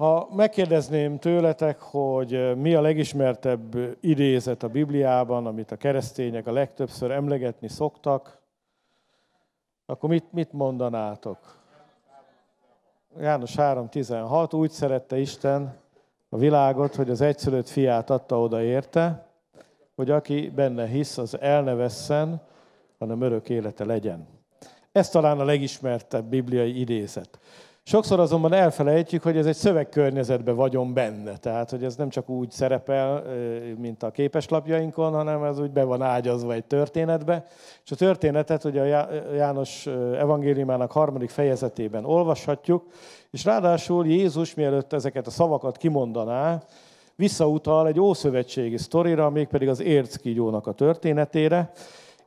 Ha megkérdezném tőletek, hogy mi a legismertebb idézet a Bibliában, amit a keresztények a legtöbbször emlegetni szoktak, akkor mit, mit mondanátok? János 3.16, úgy szerette Isten a világot, hogy az egyszülött fiát adta oda érte, hogy aki benne hisz, az el ne vesszen, hanem örök élete legyen. Ez talán a legismertebb bibliai idézet. Sokszor azonban elfelejtjük, hogy ez egy szövegkörnyezetben vagyon benne. Tehát, hogy ez nem csak úgy szerepel, mint a képeslapjainkon, hanem ez úgy be van ágyazva egy történetbe. És a történetet ugye a János evangéliumának harmadik fejezetében olvashatjuk, és ráadásul Jézus, mielőtt ezeket a szavakat kimondaná, visszautal egy ószövetségi sztorira, mégpedig az érckígyónak a történetére,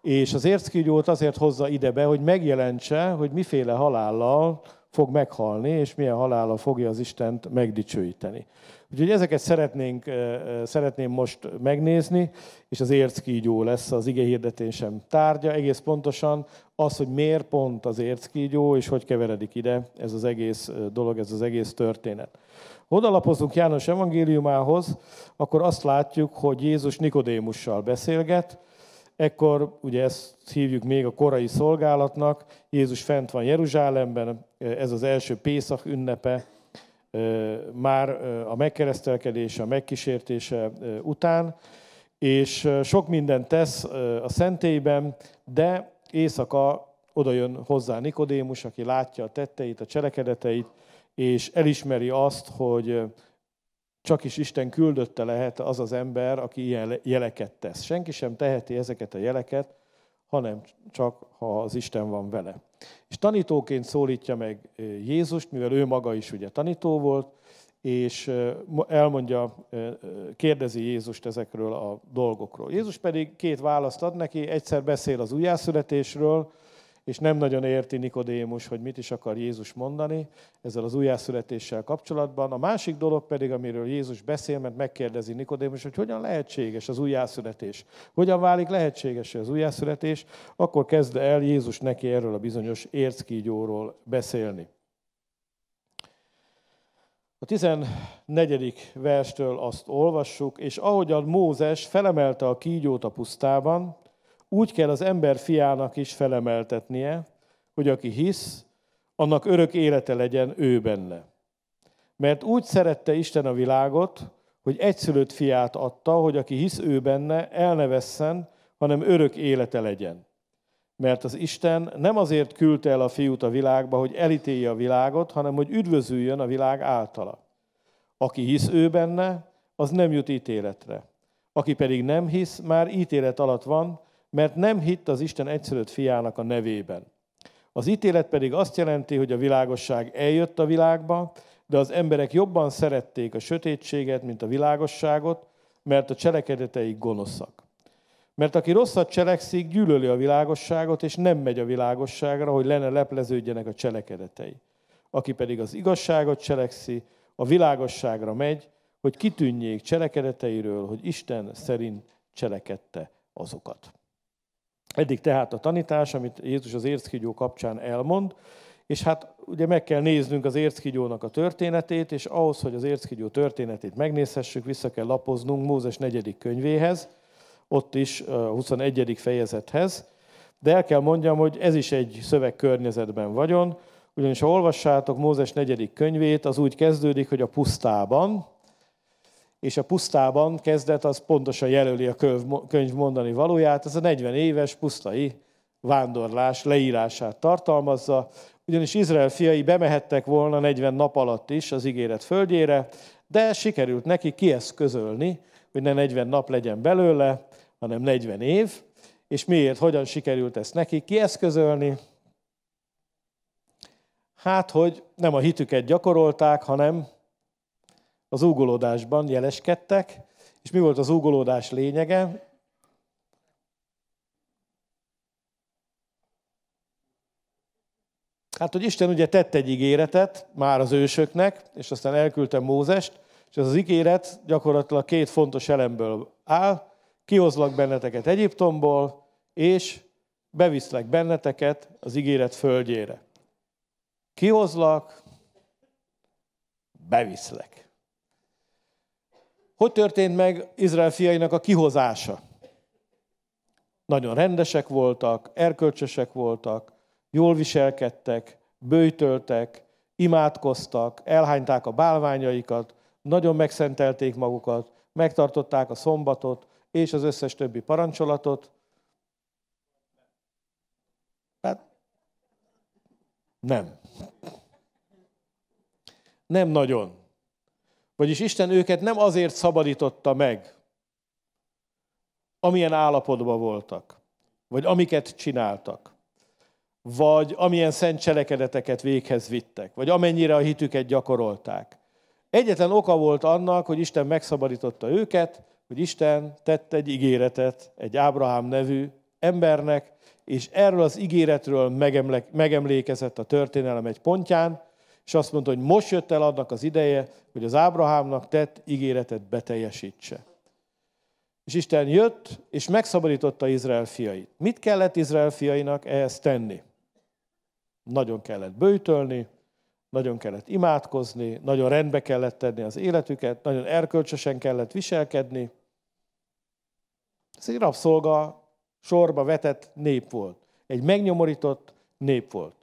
és az érckígyót azért hozza ide be, hogy megjelentse, hogy miféle halállal fog meghalni, és milyen halállal fogja az Istent megdicsőíteni. Úgyhogy ezeket szeretnénk, szeretném most megnézni, és az érckígyó lesz az ige hirdetésem tárgya. Egész pontosan az, hogy miért pont az érckígyó, és hogy keveredik ide ez az egész dolog, ez az egész történet. Ha odalapozunk János evangéliumához, akkor azt látjuk, hogy Jézus Nikodémussal beszélget, Ekkor, ugye ezt hívjuk még a korai szolgálatnak, Jézus fent van Jeruzsálemben, ez az első Pészak ünnepe, már a megkeresztelkedése, a megkísértése után, és sok mindent tesz a szentélyben, de éjszaka oda jön hozzá Nikodémus, aki látja a tetteit, a cselekedeteit, és elismeri azt, hogy csak is Isten küldötte lehet az az ember, aki ilyen jeleket tesz. Senki sem teheti ezeket a jeleket, hanem csak, ha az Isten van vele. És tanítóként szólítja meg Jézust, mivel ő maga is ugye tanító volt, és elmondja, kérdezi Jézust ezekről a dolgokról. Jézus pedig két választ ad neki, egyszer beszél az újjászületésről, és nem nagyon érti Nikodémus, hogy mit is akar Jézus mondani ezzel az újjászületéssel kapcsolatban. A másik dolog pedig, amiről Jézus beszél, mert megkérdezi Nikodémus, hogy hogyan lehetséges az újjászületés. Hogyan válik lehetséges az újjászületés, akkor kezd el Jézus neki erről a bizonyos érckígyóról beszélni. A 14. verstől azt olvassuk, és ahogyan Mózes felemelte a kígyót a pusztában, úgy kell az ember fiának is felemeltetnie, hogy aki hisz, annak örök élete legyen ő benne. Mert úgy szerette Isten a világot, hogy egyszülött fiát adta, hogy aki hisz ő benne, el ne vesszen, hanem örök élete legyen. Mert az Isten nem azért küldte el a fiút a világba, hogy elítélje a világot, hanem hogy üdvözüljön a világ általa. Aki hisz ő benne, az nem jut ítéletre. Aki pedig nem hisz, már ítélet alatt van, mert nem hitt az Isten egyszülött fiának a nevében. Az ítélet pedig azt jelenti, hogy a világosság eljött a világba, de az emberek jobban szerették a sötétséget, mint a világosságot, mert a cselekedeteik gonoszak. Mert aki rosszat cselekszik, gyűlöli a világosságot, és nem megy a világosságra, hogy lenne lepleződjenek a cselekedetei. Aki pedig az igazságot cselekszi, a világosságra megy, hogy kitűnjék cselekedeteiről, hogy Isten szerint cselekedte azokat. Eddig tehát a tanítás, amit Jézus az érckígyó kapcsán elmond, és hát ugye meg kell néznünk az érckígyónak a történetét, és ahhoz, hogy az érckígyó történetét megnézhessük, vissza kell lapoznunk Mózes negyedik könyvéhez, ott is a 21. fejezethez. De el kell mondjam, hogy ez is egy szövegkörnyezetben vagyon, ugyanis ha olvassátok Mózes negyedik könyvét, az úgy kezdődik, hogy a pusztában, és a pusztában kezdet az pontosan jelöli a könyv mondani valóját. Ez a 40 éves pusztai vándorlás leírását tartalmazza, ugyanis Izrael fiai bemehettek volna 40 nap alatt is az ígéret földjére, de sikerült neki kieszközölni, hogy ne 40 nap legyen belőle, hanem 40 év. És miért, hogyan sikerült ezt neki kieszközölni? Hát, hogy nem a hitüket gyakorolták, hanem az úgolódásban jeleskedtek, és mi volt az úgolódás lényege? Hát, hogy Isten ugye tett egy ígéretet már az ősöknek, és aztán elküldte Mózest, és ez az ígéret gyakorlatilag két fontos elemből áll. Kihozlak benneteket Egyiptomból, és beviszlek benneteket az ígéret földjére. Kihozlak, beviszlek. Hogy történt meg Izrael fiainak a kihozása? Nagyon rendesek voltak, erkölcsösek voltak, jól viselkedtek, bőjtöltek, imádkoztak, elhányták a bálványaikat, nagyon megszentelték magukat, megtartották a szombatot és az összes többi parancsolatot. Hát nem. Nem nagyon. Vagyis Isten őket nem azért szabadította meg, amilyen állapotban voltak, vagy amiket csináltak, vagy amilyen szent cselekedeteket véghez vittek, vagy amennyire a hitüket gyakorolták. Egyetlen oka volt annak, hogy Isten megszabadította őket, hogy Isten tett egy ígéretet egy Ábrahám nevű embernek, és erről az ígéretről megemlékezett a történelem egy pontján, és azt mondta, hogy most jött el annak az ideje, hogy az Ábrahámnak tett ígéretet beteljesítse. És Isten jött, és megszabadította Izrael fiait. Mit kellett Izrael fiainak ehhez tenni? Nagyon kellett bőjtölni, nagyon kellett imádkozni, nagyon rendbe kellett tenni az életüket, nagyon erkölcsösen kellett viselkedni. Ez egy rabszolga sorba vetett nép volt. Egy megnyomorított nép volt.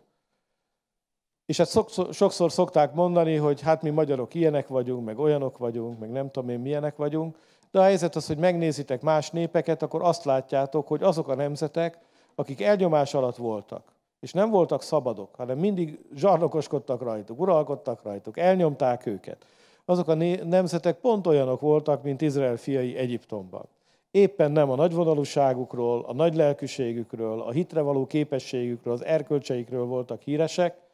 És hát sokszor szokták mondani, hogy hát mi magyarok ilyenek vagyunk, meg olyanok vagyunk, meg nem tudom én milyenek vagyunk, de a helyzet az, hogy megnézitek más népeket, akkor azt látjátok, hogy azok a nemzetek, akik elnyomás alatt voltak, és nem voltak szabadok, hanem mindig zsarnokoskodtak rajtuk, uralkodtak rajtuk, elnyomták őket. Azok a nemzetek pont olyanok voltak, mint Izrael fiai Egyiptomban. Éppen nem a nagyvonalúságukról, a nagy lelkűségükről, a hitre való képességükről, az erkölcseikről voltak híresek,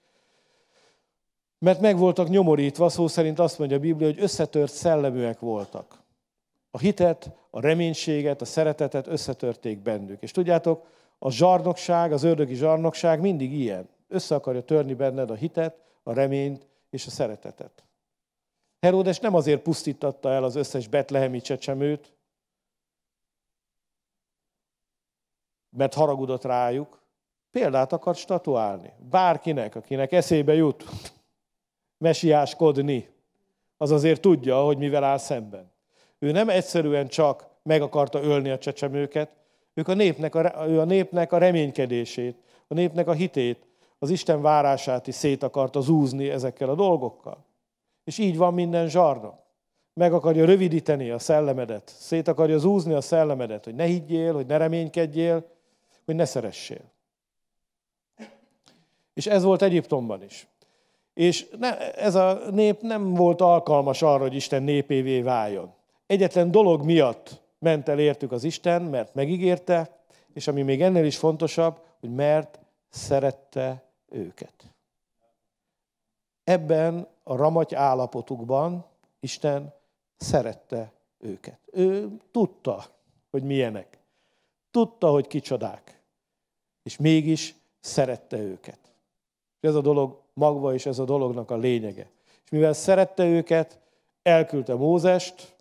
mert meg voltak nyomorítva, szó szerint azt mondja a Biblia, hogy összetört szelleműek voltak. A hitet, a reménységet, a szeretetet összetörték bennük. És tudjátok, a zsarnokság, az ördögi zsarnokság mindig ilyen. Össze akarja törni benned a hitet, a reményt és a szeretetet. Heródes nem azért pusztította el az összes betlehemi csecsemőt, mert haragudott rájuk, példát akart statuálni. Bárkinek, akinek eszébe jut mesiáskodni, az azért tudja, hogy mivel áll szemben. Ő nem egyszerűen csak meg akarta ölni a csecsemőket, ők a népnek a, ő a népnek a reménykedését, a népnek a hitét, az Isten várását is szét akarta zúzni ezekkel a dolgokkal. És így van minden zsarnok. Meg akarja rövidíteni a szellemedet, szét akarja zúzni a szellemedet, hogy ne higgyél, hogy ne reménykedjél, hogy ne szeressél. És ez volt Egyiptomban is. És ne, ez a nép nem volt alkalmas arra, hogy Isten népévé váljon. Egyetlen dolog miatt ment el értük az Isten, mert megígérte, és ami még ennél is fontosabb, hogy mert szerette őket. Ebben a ramaty állapotukban Isten szerette őket. Ő tudta, hogy milyenek. Tudta, hogy kicsodák. És mégis szerette őket. Ez a dolog magva, és ez a dolognak a lényege. És mivel szerette őket, elküldte Mózest,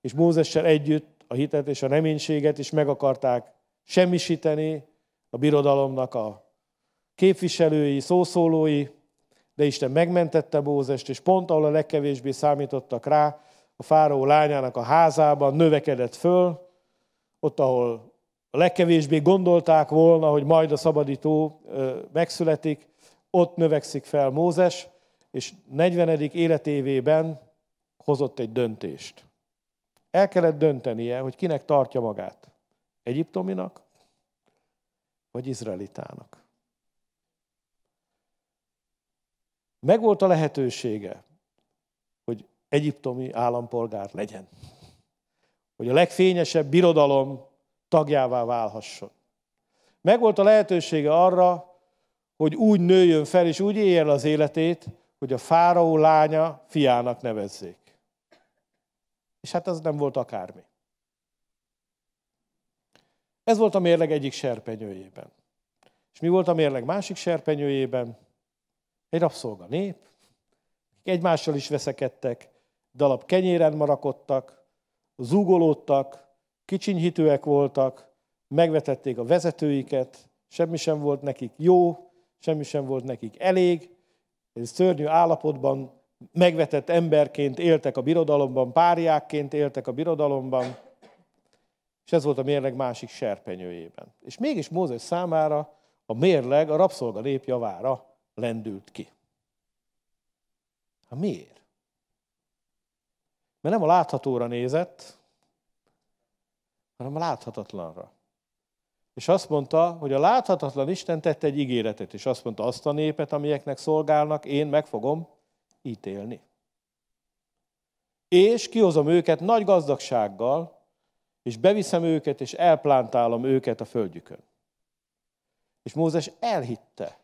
és Mózessel együtt a hitet és a reménységet is meg akarták semmisíteni a birodalomnak a képviselői, szószólói, de Isten megmentette Mózest, és pont ahol a legkevésbé számítottak rá, a fáraó lányának a házában növekedett föl, ott, ahol a legkevésbé gondolták volna, hogy majd a szabadító megszületik, ott növekszik fel Mózes, és 40. életévében hozott egy döntést. El kellett döntenie, hogy kinek tartja magát. Egyiptominak, vagy izraelitának. Megvolt a lehetősége, hogy egyiptomi állampolgár legyen. Hogy a legfényesebb birodalom tagjává válhasson. Megvolt a lehetősége arra, hogy úgy nőjön fel, és úgy élje el az életét, hogy a fáraó lánya fiának nevezzék. És hát az nem volt akármi. Ez volt a mérleg egyik serpenyőjében. És mi volt a mérleg másik serpenyőjében? Egy rabszolga nép, akik egymással is veszekedtek, dalap kenyéren marakodtak, zúgolódtak, kicsinyhitőek voltak, megvetették a vezetőiket, semmi sem volt nekik jó, semmi sem volt nekik elég, egy szörnyű állapotban megvetett emberként éltek a birodalomban, páriákként éltek a birodalomban, és ez volt a mérleg másik serpenyőjében. És mégis Mózes számára a mérleg a rabszolga nép javára lendült ki. Hát miért? Mert nem a láthatóra nézett, hanem a láthatatlanra. És azt mondta, hogy a láthatatlan Isten tette egy ígéretet, és azt mondta, azt a népet, amilyeknek szolgálnak, én meg fogom ítélni. És kihozom őket nagy gazdagsággal, és beviszem őket, és elplántálom őket a földjükön. És Mózes elhitte,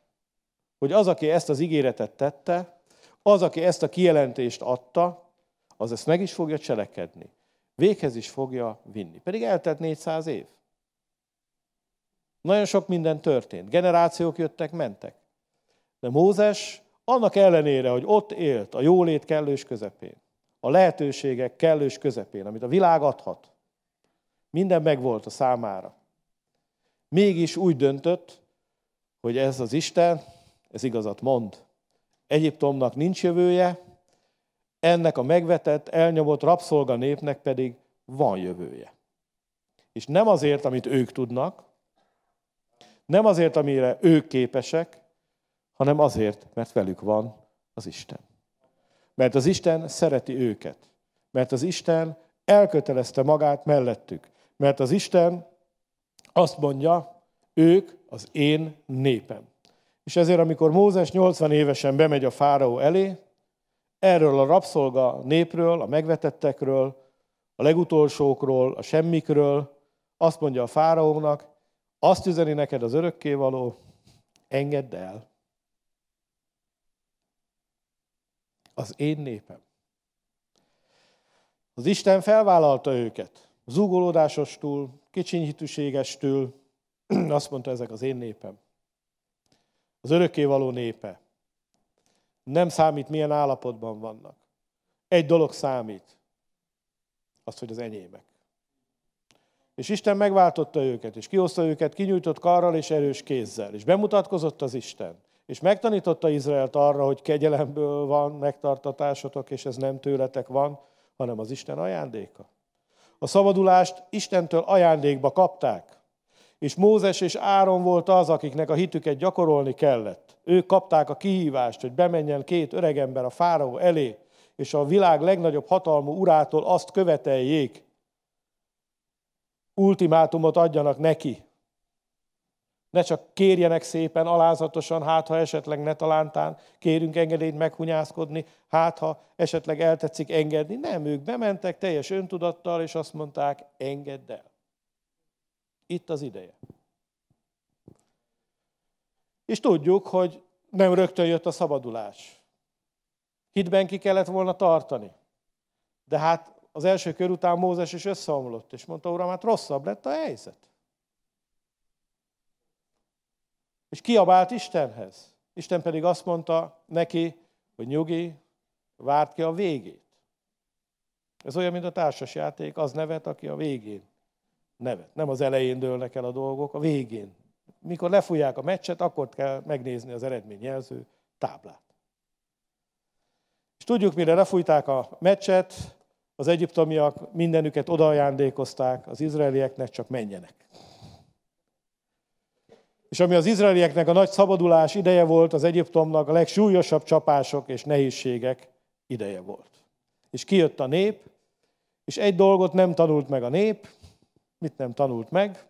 hogy az, aki ezt az ígéretet tette, az, aki ezt a kijelentést adta, az ezt meg is fogja cselekedni. Véghez is fogja vinni. Pedig eltelt 400 év. Nagyon sok minden történt. Generációk jöttek, mentek. De Mózes annak ellenére, hogy ott élt a jólét kellős közepén, a lehetőségek kellős közepén, amit a világ adhat, minden megvolt a számára. Mégis úgy döntött, hogy ez az Isten, ez igazat mond. Egyiptomnak nincs jövője, ennek a megvetett, elnyomott rabszolga népnek pedig van jövője. És nem azért, amit ők tudnak, nem azért, amire ők képesek, hanem azért, mert velük van az Isten. Mert az Isten szereti őket. Mert az Isten elkötelezte magát mellettük. Mert az Isten azt mondja, ők az én népem. És ezért, amikor Mózes 80 évesen bemegy a fáraó elé, erről a rabszolga népről, a megvetettekről, a legutolsókról, a semmikről, azt mondja a fáraónak, azt üzeni neked az örökkévaló, engedd el. Az én népem. Az Isten felvállalta őket. Zúgolódásostól, kicsinyhitűségestől, azt mondta, ezek az én népem. Az örökkévaló népe. Nem számít, milyen állapotban vannak. Egy dolog számít. Az, hogy az enyémek. És Isten megváltotta őket, és kihozta őket kinyújtott karral és erős kézzel. És bemutatkozott az Isten. És megtanította Izraelt arra, hogy kegyelemből van megtartatásotok, és ez nem tőletek van, hanem az Isten ajándéka. A szabadulást Istentől ajándékba kapták. És Mózes és Áron volt az, akiknek a hitüket gyakorolni kellett. Ők kapták a kihívást, hogy bemenjen két öregember a fáraó elé, és a világ legnagyobb hatalmú urától azt követeljék, ultimátumot adjanak neki. Ne csak kérjenek szépen, alázatosan, hát ha esetleg ne talántán kérünk engedélyt meghunyászkodni, hát ha esetleg eltetszik engedni. Nem, ők bementek teljes öntudattal, és azt mondták, engedd el. Itt az ideje. És tudjuk, hogy nem rögtön jött a szabadulás. Hitben ki kellett volna tartani. De hát az első kör után Mózes is összeomlott, és mondta, uram, hát rosszabb lett a helyzet. És kiabált Istenhez. Isten pedig azt mondta neki, hogy nyugi, várt ki a végét. Ez olyan, mint a társasjáték, az nevet, aki a végén nevet. Nem az elején dőlnek el a dolgok, a végén. Mikor lefújják a meccset, akkor kell megnézni az eredményjelző táblát. És tudjuk, mire lefújták a meccset, az egyiptomiak mindenüket odaajándékozták, az izraelieknek csak menjenek. És ami az izraelieknek a nagy szabadulás ideje volt, az Egyiptomnak a legsúlyosabb csapások és nehézségek ideje volt. És kijött a nép, és egy dolgot nem tanult meg a nép, mit nem tanult meg,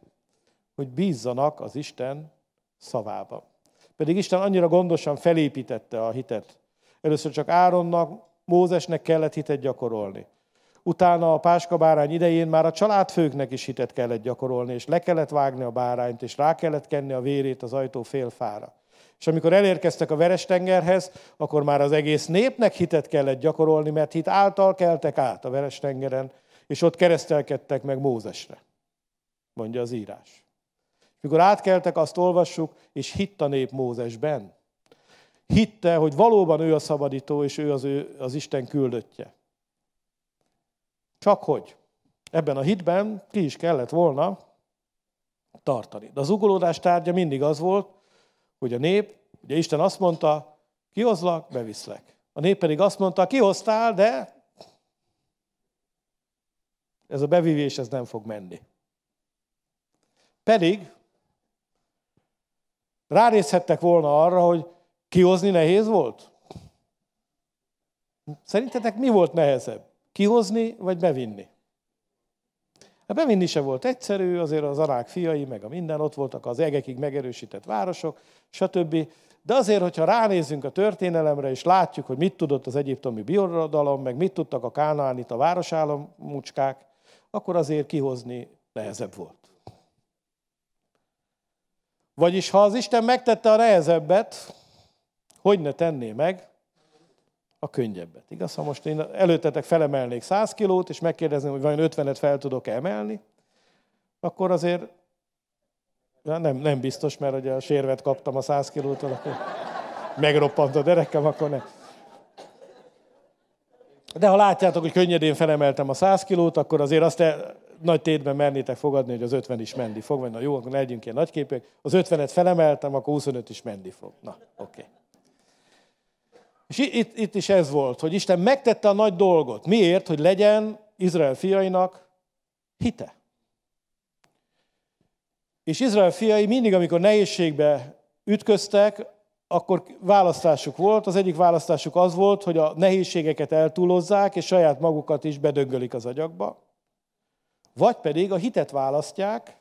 hogy bízzanak az Isten szavába. Pedig Isten annyira gondosan felépítette a hitet. Először csak Áronnak, Mózesnek kellett hitet gyakorolni. Utána a páska bárány idején már a családfőknek is hitet kellett gyakorolni, és le kellett vágni a bárányt, és rá kellett kenni a vérét az ajtó félfára. És amikor elérkeztek a Veres-tengerhez, akkor már az egész népnek hitet kellett gyakorolni, mert hit által keltek át a Veres-tengeren, és ott keresztelkedtek meg Mózesre, mondja az írás. Mikor átkeltek, azt olvassuk, és hitt a nép Mózesben. Hitte, hogy valóban ő a szabadító, és ő az, ő, az Isten küldöttje. Csak hogy ebben a hitben ki is kellett volna tartani. De az ugolódás tárgya mindig az volt, hogy a nép, ugye Isten azt mondta, kihozlak, beviszlek. A nép pedig azt mondta, kihoztál, de ez a bevívés ez nem fog menni. Pedig ránézhettek volna arra, hogy kihozni nehéz volt? Szerintetek mi volt nehezebb? Kihozni vagy bevinni? Hát bevinni se volt egyszerű, azért az arák fiai, meg a minden, ott voltak az egekig megerősített városok, stb. De azért, hogyha ránézzünk a történelemre, és látjuk, hogy mit tudott az egyiptomi birodalom, meg mit tudtak a kánaánit a városállamúcskák, akkor azért kihozni nehezebb volt. Vagyis ha az Isten megtette a nehezebbet, hogy ne tenné meg a könnyebbet. Igaz, ha most én előttetek felemelnék 100 kilót, és megkérdezném, hogy vajon 50-et fel tudok emelni, akkor azért nem, nem biztos, mert ugye a sérvet kaptam a 100 kilótól, akkor megroppant a derekem, akkor nem. De ha látjátok, hogy könnyedén felemeltem a 100 kilót, akkor azért azt el, nagy tétben mernétek fogadni, hogy az 50 is menni fog, vagy na jó, akkor legyünk ilyen nagyképek. Az 50-et felemeltem, akkor 25 is menni fog. Na, oké. Okay. És itt, itt is ez volt, hogy Isten megtette a nagy dolgot. Miért? Hogy legyen Izrael fiainak hite. És Izrael fiai mindig, amikor nehézségbe ütköztek, akkor választásuk volt. Az egyik választásuk az volt, hogy a nehézségeket eltúlozzák, és saját magukat is bedöggölik az agyakba. Vagy pedig a hitet választják,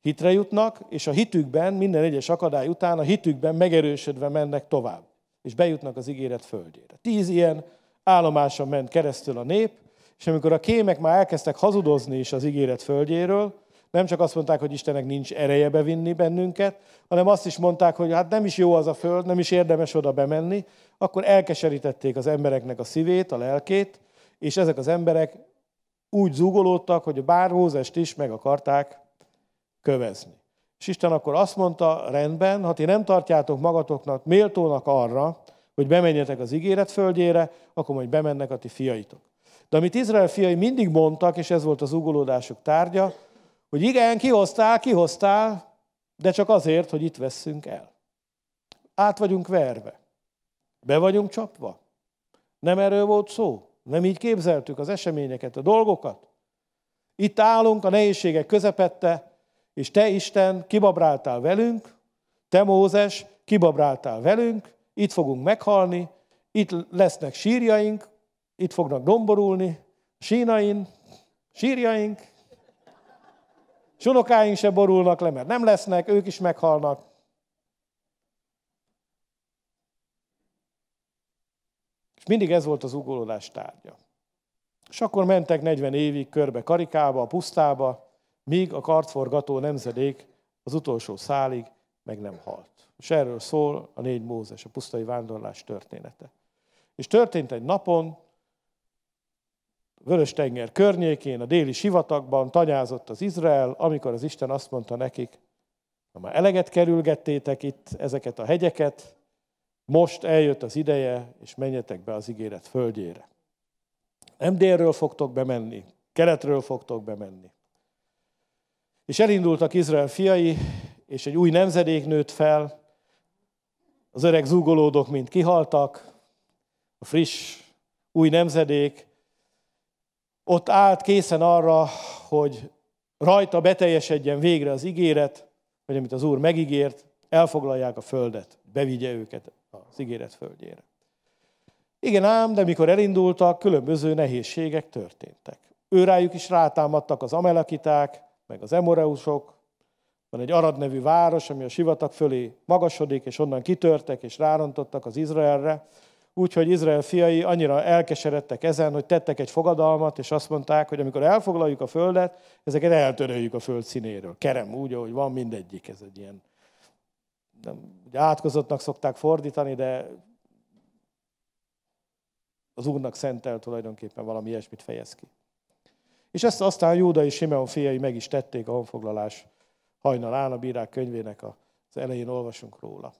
hitre jutnak, és a hitükben, minden egyes akadály után a hitükben megerősödve mennek tovább, és bejutnak az ígéret földjére. Tíz ilyen állomáson ment keresztül a nép, és amikor a kémek már elkezdtek hazudozni is az ígéret földjéről, nem csak azt mondták, hogy Istenek nincs ereje bevinni bennünket, hanem azt is mondták, hogy hát nem is jó az a föld, nem is érdemes oda bemenni, akkor elkeserítették az embereknek a szívét, a lelkét, és ezek az emberek úgy zúgolódtak, hogy a bár Mózest is meg akarták kövezni. És Isten akkor azt mondta, rendben, ha ti nem tartjátok magatoknak méltónak arra, hogy bemenjetek az ígéret földjére, akkor majd bemennek a ti fiaitok. De amit Izrael fiai mindig mondtak, és ez volt az ugolódásuk tárgya, hogy igen, kihoztál, kihoztál, de csak azért, hogy itt vesszünk el. Át vagyunk verve. Be vagyunk csapva. Nem erről volt szó. Nem így képzeltük az eseményeket, a dolgokat. Itt állunk a nehézségek közepette, és te Isten kibabráltál velünk, te Mózes kibabráltál velünk, itt fogunk meghalni, itt lesznek sírjaink, itt fognak domborulni, sínain, sírjaink, és unokáink se borulnak le, mert nem lesznek, ők is meghalnak. És mindig ez volt az ugolódás tárgya. És akkor mentek 40 évig körbe Karikába, a pusztába, míg a kartforgató nemzedék az utolsó szálig meg nem halt. És erről szól a négy Mózes, a pusztai vándorlás története. És történt egy napon, Vörös-tenger környékén, a déli sivatagban tanyázott az Izrael, amikor az Isten azt mondta nekik, ha már eleget kerülgettétek itt ezeket a hegyeket, most eljött az ideje, és menjetek be az ígéret földjére. Nem délről fogtok bemenni, keletről fogtok bemenni. És elindultak Izrael fiai, és egy új nemzedék nőtt fel, az öreg zúgolódok mind kihaltak, a friss új nemzedék ott állt készen arra, hogy rajta beteljesedjen végre az ígéret, vagy amit az Úr megígért, elfoglalják a földet, bevigye őket az ígéret földjére. Igen ám, de mikor elindultak, különböző nehézségek történtek. Őrájuk is rátámadtak az amelakiták, meg az emoreusok, van egy Arad nevű város, ami a sivatag fölé magasodik, és onnan kitörtek, és rárontottak az Izraelre, Úgyhogy Izrael fiai annyira elkeseredtek ezen, hogy tettek egy fogadalmat, és azt mondták, hogy amikor elfoglaljuk a földet, ezeket eltöröljük a föld színéről. Kerem úgy, ahogy van mindegyik. Ez egy ilyen, nem, ugye átkozottnak szokták fordítani, de az Úrnak szentel tulajdonképpen valami ilyesmit fejez ki. És ezt aztán Júda és Simeon fiai meg is tették a honfoglalás hajnalán, a bírák könyvének az elején olvasunk róla.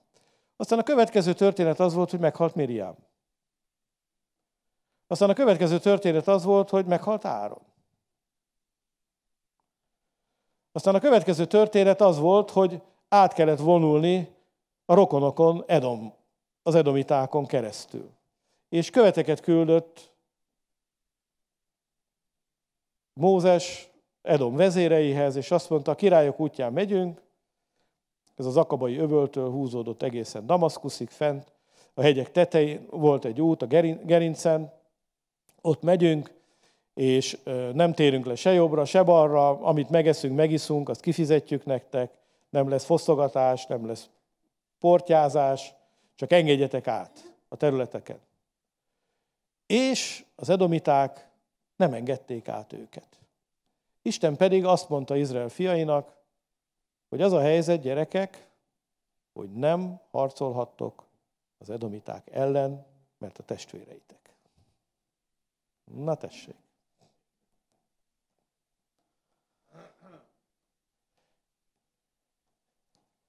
Aztán a következő történet az volt, hogy meghalt Miriam. Aztán a következő történet az volt, hogy meghalt Áron. Aztán a következő történet az volt, hogy át kellett vonulni a rokonokon Edom, az edomitákon keresztül. és követeket küldött Mózes Edom vezéreihez, és azt mondta, a királyok útján megyünk, ez az akabai övöltől húzódott egészen Damaszkuszig fent, a hegyek tetején volt egy út, a Gerincen, ott megyünk, és nem térünk le se jobbra, se balra, amit megeszünk, megiszunk, azt kifizetjük nektek, nem lesz fosztogatás, nem lesz portyázás, csak engedjetek át a területeken. És az edomiták nem engedték át őket. Isten pedig azt mondta Izrael fiainak, hogy az a helyzet, gyerekek, hogy nem harcolhattok az edomiták ellen, mert a testvéreitek. Na tessék.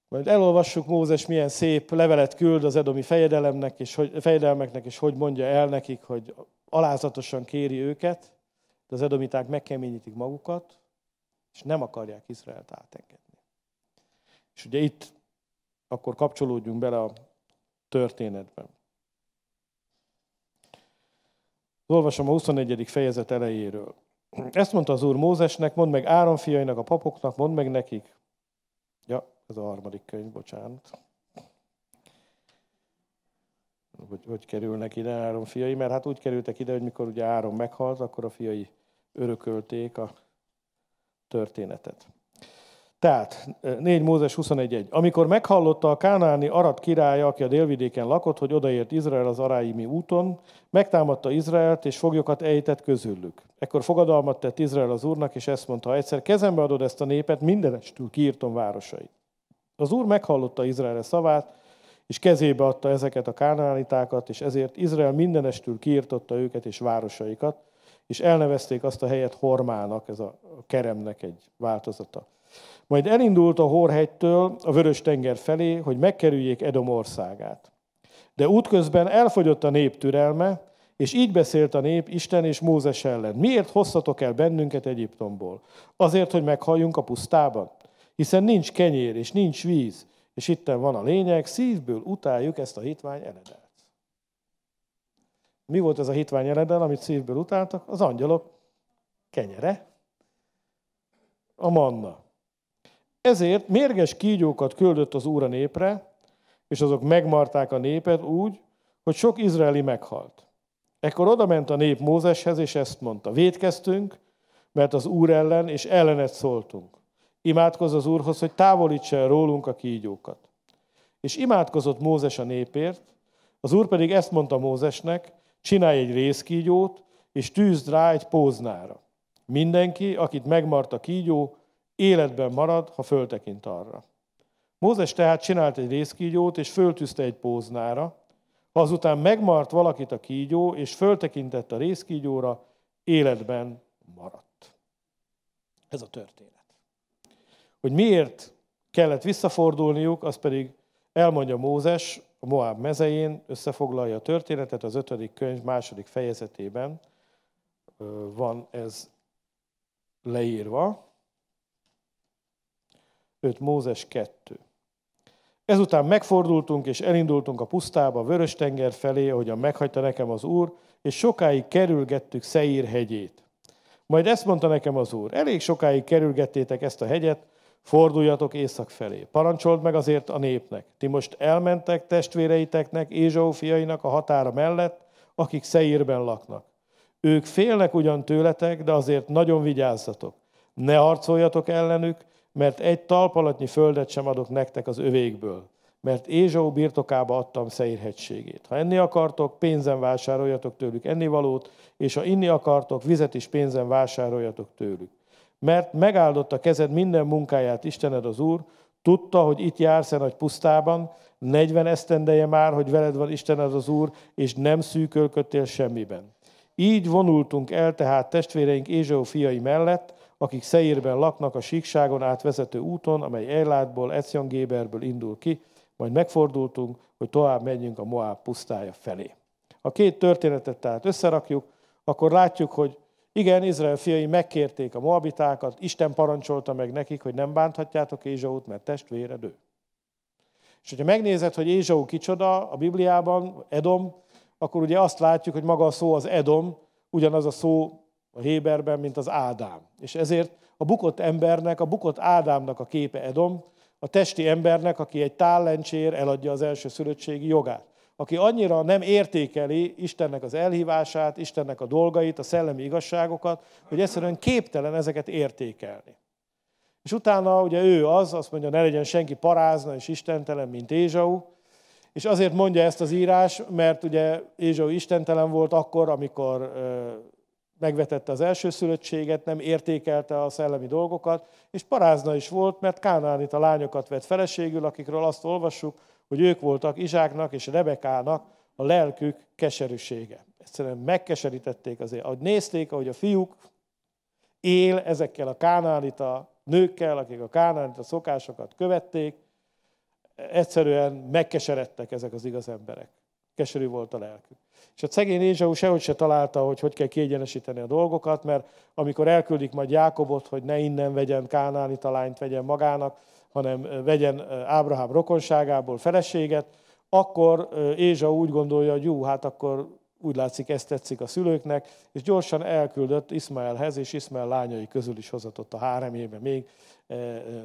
Majd elolvassuk Mózes milyen szép levelet küld az edomi fejedelemnek, és hogy, fejedelmeknek, és hogy mondja el nekik, hogy alázatosan kéri őket, de az edomiták megkeményítik magukat, és nem akarják Izraelt átengedni. És ugye itt akkor kapcsolódjunk bele a történetben. Olvasom a 21. fejezet elejéről. Ezt mondta az Úr Mózesnek, mondd meg Áron fiainak, a papoknak, mondd meg nekik. Ja, ez a harmadik könyv, bocsánat. Hogy, hogy kerülnek ide Áron fiai? Mert hát úgy kerültek ide, hogy mikor ugye Áron meghalt, akkor a fiai örökölték a történetet. Tehát 4 Mózes 21.1. Amikor meghallotta a kánáni Arat királya, aki a délvidéken lakott, hogy odaért Izrael az Aráimi úton, megtámadta Izraelt, és foglyokat ejtett közülük. Ekkor fogadalmat tett Izrael az úrnak, és ezt mondta, ha egyszer kezembe adod ezt a népet, mindenestül kiírtom városait. Az úr meghallotta Izrael szavát, és kezébe adta ezeket a kánánitákat, és ezért Izrael mindenestül kiirtotta őket és városaikat, és elnevezték azt a helyet Hormának, ez a keremnek egy változata. Majd elindult a Horhegytől a Vörös tenger felé, hogy megkerüljék Edom országát. De útközben elfogyott a nép türelme, és így beszélt a nép Isten és Mózes ellen. Miért hoztatok el bennünket Egyiptomból? Azért, hogy meghalljunk a pusztában? Hiszen nincs kenyér és nincs víz. És itten van a lényeg, szívből utáljuk ezt a hitvány eledelt. Mi volt ez a hitvány eledel, amit szívből utáltak? Az angyalok kenyere, a manna. Ezért mérges kígyókat küldött az Úr a népre, és azok megmarták a népet úgy, hogy sok izraeli meghalt. Ekkor oda ment a nép Mózeshez, és ezt mondta, védkeztünk, mert az Úr ellen és ellenet szóltunk. Imádkozz az Úrhoz, hogy távolítsa rólunk a kígyókat. És imádkozott Mózes a népért, az Úr pedig ezt mondta Mózesnek, csinálj egy részkígyót, és tűzd rá egy póznára. Mindenki, akit megmart a kígyó, életben marad, ha föltekint arra. Mózes tehát csinált egy részkígyót, és föltűzte egy póznára. Ha azután megmart valakit a kígyó, és föltekintett a részkígyóra, életben maradt. Ez a történet. Hogy miért kellett visszafordulniuk, az pedig elmondja Mózes a Moab mezején, összefoglalja a történetet az ötödik könyv második fejezetében van ez leírva. 5 Mózes 2. Ezután megfordultunk és elindultunk a pusztába, a vörös tenger felé, ahogyan meghagyta nekem az Úr, és sokáig kerülgettük Szeír hegyét. Majd ezt mondta nekem az Úr, elég sokáig kerülgettétek ezt a hegyet, forduljatok észak felé. Parancsold meg azért a népnek. Ti most elmentek testvéreiteknek, Ézsau fiainak a határa mellett, akik Szeírben laknak. Ők félnek ugyan tőletek, de azért nagyon vigyázzatok. Ne harcoljatok ellenük, mert egy talpalatnyi földet sem adok nektek az övékből, mert Ézsau birtokába adtam Szeir hegységét. Ha enni akartok, pénzen vásároljatok tőlük ennivalót, és ha inni akartok, vizet is pénzen vásároljatok tőlük. Mert megáldott a kezed minden munkáját Istened az Úr, tudta, hogy itt jársz-e nagy pusztában, 40 esztendeje már, hogy veled van Istened az Úr, és nem szűkölködtél semmiben. Így vonultunk el tehát testvéreink Ézsau fiai mellett, akik Szeírben laknak a síkságon át vezető úton, amely Eilátból, Ecjongéberből indul ki, majd megfordultunk, hogy tovább menjünk a Moab pusztája felé. A két történetet tehát összerakjuk, akkor látjuk, hogy igen, Izrael fiai megkérték a moabitákat, Isten parancsolta meg nekik, hogy nem bánthatjátok Ézsaut, mert testvéred ő. És hogyha megnézed, hogy Ézsau kicsoda a Bibliában, Edom, akkor ugye azt látjuk, hogy maga a szó az Edom, ugyanaz a szó a Héberben, mint az Ádám. És ezért a bukott embernek, a bukott Ádámnak a képe Edom, a testi embernek, aki egy tállencsér eladja az első szülöttségi jogát. Aki annyira nem értékeli Istennek az elhívását, Istennek a dolgait, a szellemi igazságokat, hogy egyszerűen képtelen ezeket értékelni. És utána ugye ő az, azt mondja, ne legyen senki parázna és istentelen, mint Ézsau, és azért mondja ezt az írás, mert ugye Ézsau istentelen volt akkor, amikor megvetette az elsőszülöttséget, nem értékelte a szellemi dolgokat, és parázna is volt, mert Kánánit a lányokat vett feleségül, akikről azt olvassuk, hogy ők voltak Izsáknak és Rebekának a lelkük keserűsége. Egyszerűen megkeserítették azért. Ahogy nézték, ahogy a fiúk él ezekkel a kánánita nőkkel, akik a kánánita szokásokat követték, egyszerűen megkeseredtek ezek az igaz emberek. Keserű volt a lelkük. És a szegény Ézsau sehogy se találta, hogy hogy kell kiegyenesíteni a dolgokat, mert amikor elküldik majd Jákobot, hogy ne innen vegyen Kánáni talányt vegyen magának, hanem vegyen Ábrahám rokonságából feleséget, akkor Ézsa úgy gondolja, hogy jó, hát akkor úgy látszik, ezt tetszik a szülőknek, és gyorsan elküldött Ismaelhez, és Ismael lányai közül is hozatott a háremjébe még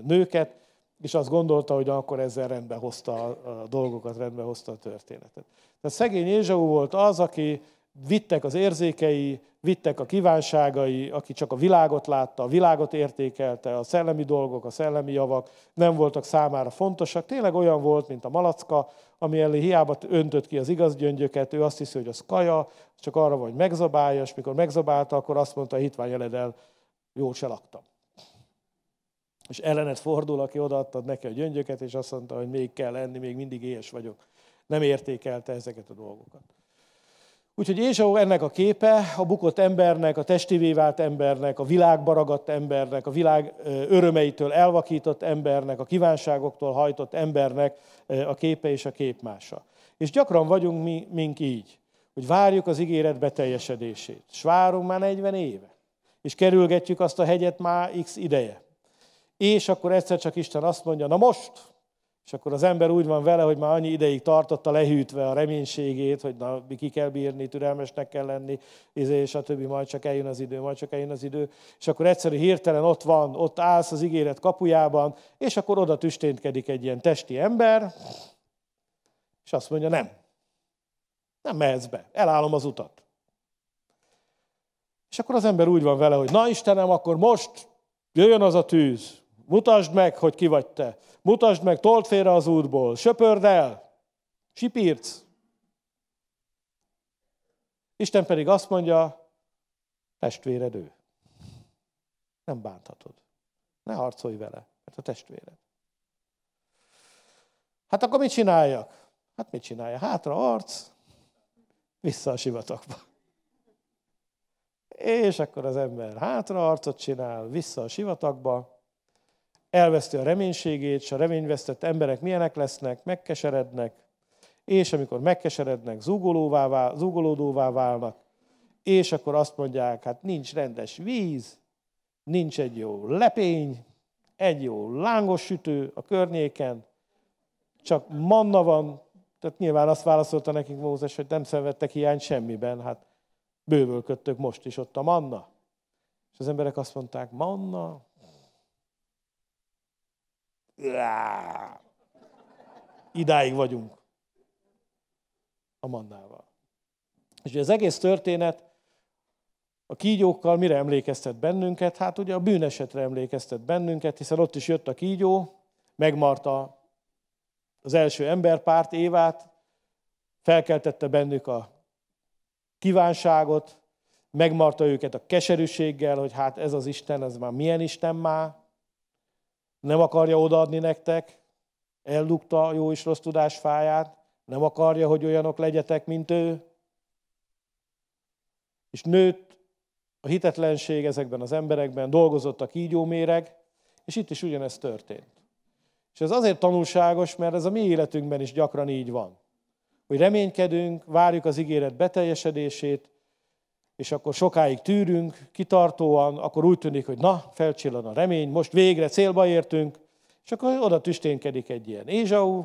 nőket, és azt gondolta, hogy akkor ezzel rendbe hozta a dolgokat, rendbe hozta a történetet. Tehát szegény Ézsau volt az, aki vittek az érzékei, vittek a kívánságai, aki csak a világot látta, a világot értékelte, a szellemi dolgok, a szellemi javak nem voltak számára fontosak. Tényleg olyan volt, mint a malacka, ami elé hiába öntött ki az igaz gyöngyöket, ő azt hiszi, hogy az kaja, csak arra van, hogy megzabálja, és mikor megzabálta, akkor azt mondta, hitvány eledel, jól se laktam. És ellenet fordul, aki odaadtad neki a gyöngyöket, és azt mondta, hogy még kell enni, még mindig éhes vagyok. Nem értékelte ezeket a dolgokat. Úgyhogy Ézsau ennek a képe, a bukott embernek, a testivé vált embernek, a világba embernek, a világ örömeitől elvakított embernek, a kívánságoktól hajtott embernek a képe és a képmása. És gyakran vagyunk mi, mink így, hogy várjuk az ígéret beteljesedését. És várunk már 40 éve. És kerülgetjük azt a hegyet már x ideje. És akkor egyszer csak Isten azt mondja, na most, és akkor az ember úgy van vele, hogy már annyi ideig tartotta lehűtve a reménységét, hogy na, ki kell bírni, türelmesnek kell lenni, és a többi, majd csak eljön az idő, majd csak eljön az idő. És akkor egyszerű hirtelen ott van, ott állsz az ígéret kapujában, és akkor oda tüsténtkedik egy ilyen testi ember, és azt mondja, nem. Nem mehetsz be, elállom az utat. És akkor az ember úgy van vele, hogy na Istenem, akkor most jöjjön az a tűz, Mutasd meg, hogy ki vagy te. Mutasd meg, told félre az útból, söpörd el, sipírc. Isten pedig azt mondja, testvéred ő. Nem bánthatod. Ne harcolj vele, mert a testvéred. Hát akkor mit csináljak? Hát mit csinálja? Hátra arc, vissza a sivatagba. És akkor az ember hátra arcot csinál, vissza a sivatagba, elveszti a reménységét, és a reményvesztett emberek milyenek lesznek, megkeserednek, és amikor megkeserednek, zúgolóvá, zúgolódóvá válnak, és akkor azt mondják, hát nincs rendes víz, nincs egy jó lepény, egy jó lángos sütő a környéken, csak manna van, tehát nyilván azt válaszolta nekik Mózes, hogy nem szenvedtek hiány semmiben, hát bővölködtök most is ott a manna. És az emberek azt mondták, manna, Idáig vagyunk a mannával. És az egész történet a kígyókkal mire emlékeztet bennünket? Hát ugye a bűnesetre emlékeztet bennünket, hiszen ott is jött a kígyó, megmarta az első emberpárt Évát, felkeltette bennük a kívánságot, megmarta őket a keserűséggel, hogy hát ez az Isten, ez már milyen Isten már, nem akarja odaadni nektek, eldugta jó és rossz tudás fáját, nem akarja, hogy olyanok legyetek, mint ő. És nőtt a hitetlenség ezekben az emberekben, dolgozott a kígyóméreg, és itt is ugyanezt történt. És ez azért tanulságos, mert ez a mi életünkben is gyakran így van. Hogy reménykedünk, várjuk az ígéret beteljesedését, és akkor sokáig tűrünk, kitartóan, akkor úgy tűnik, hogy na, felcsillan a remény, most végre célba értünk, és akkor oda tüsténkedik egy ilyen Ézsau,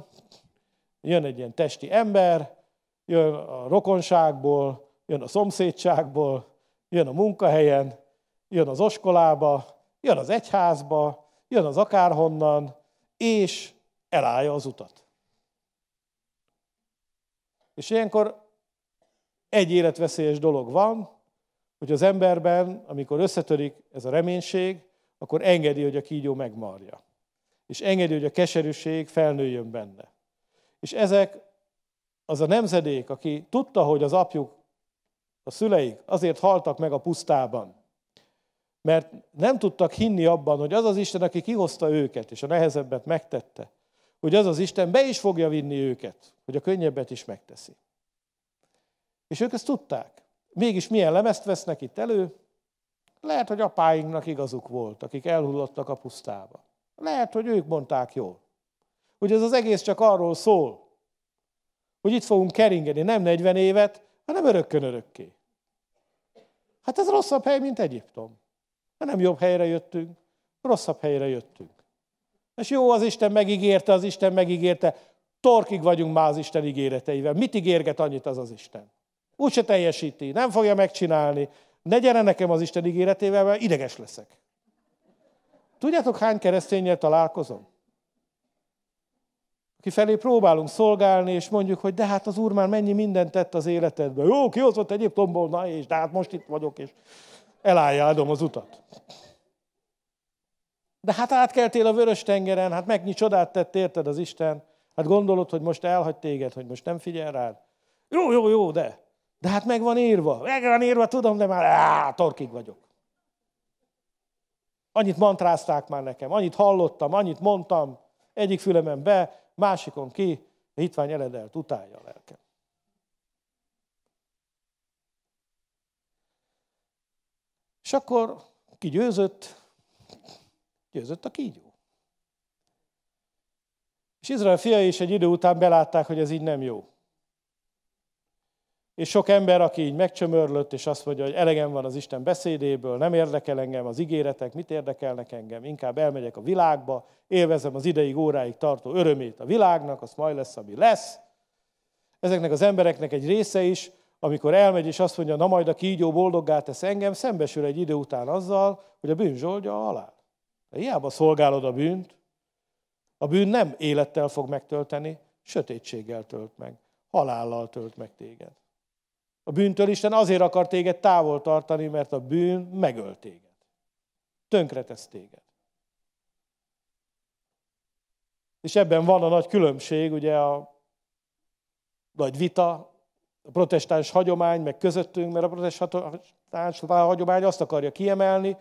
jön egy ilyen testi ember, jön a rokonságból, jön a szomszédságból, jön a munkahelyen, jön az oskolába, jön az egyházba, jön az akárhonnan, és elállja az utat. És ilyenkor egy életveszélyes dolog van, hogy az emberben, amikor összetörik ez a reménység, akkor engedi, hogy a kígyó megmarja. És engedi, hogy a keserűség felnőjön benne. És ezek az a nemzedék, aki tudta, hogy az apjuk, a szüleik azért haltak meg a pusztában, mert nem tudtak hinni abban, hogy az az Isten, aki kihozta őket, és a nehezebbet megtette, hogy az az Isten be is fogja vinni őket, hogy a könnyebbet is megteszi. És ők ezt tudták. Mégis milyen lemezt vesznek itt elő? Lehet, hogy apáinknak igazuk volt, akik elhullottak a pusztába. Lehet, hogy ők mondták jól. Hogy ez az egész csak arról szól, hogy itt fogunk keringeni nem 40 évet, hanem örökkön örökké. Hát ez rosszabb hely, mint Egyiptom. Ha nem jobb helyre jöttünk, rosszabb helyre jöttünk. És jó, az Isten megígérte, az Isten megígérte, torkig vagyunk már az Isten ígéreteivel. Mit ígérget annyit az az Isten? Úgyse teljesíti, nem fogja megcsinálni. Ne gyere nekem az Isten ígéretével, mert ideges leszek. Tudjátok, hány keresztényel találkozom? Aki felé próbálunk szolgálni, és mondjuk, hogy de hát az Úr már mennyi mindent tett az életedben. Jó, kihozott Egyiptomból, na és de hát most itt vagyok, és elállja az utat. De hát átkeltél a vörös tengeren, hát megnnyi csodát tett, érted az Isten. Hát gondolod, hogy most elhagy téged, hogy most nem figyel rád. Jó, jó, jó, de. De hát meg van írva. Meg van írva, tudom, de már á, torkig vagyok. Annyit mantrázták már nekem, annyit hallottam, annyit mondtam, egyik fülemen be, másikon ki, a hitvány eledelt, utálja a lelkem. És akkor ki győzött? Győzött a kígyó. És Izrael fiai is egy idő után belátták, hogy ez így nem jó. És sok ember, aki így megcsömörlött, és azt mondja, hogy elegem van az Isten beszédéből, nem érdekel engem az ígéretek, mit érdekelnek engem, inkább elmegyek a világba, élvezem az ideig, óráig tartó örömét a világnak, az majd lesz, ami lesz. Ezeknek az embereknek egy része is, amikor elmegy és azt mondja, na majd a kígyó boldoggá tesz engem, szembesül egy idő után azzal, hogy a bűn zsoldja a halál. Hiába szolgálod a bűnt, a bűn nem élettel fog megtölteni, sötétséggel tölt meg, halállal tölt meg téged. A bűntől Isten azért akar téged távol tartani, mert a bűn megöl téged. Tönkretesz téged. És ebben van a nagy különbség, ugye a nagy vita, a protestáns hagyomány, meg közöttünk, mert a protestáns hagyomány azt akarja kiemelni,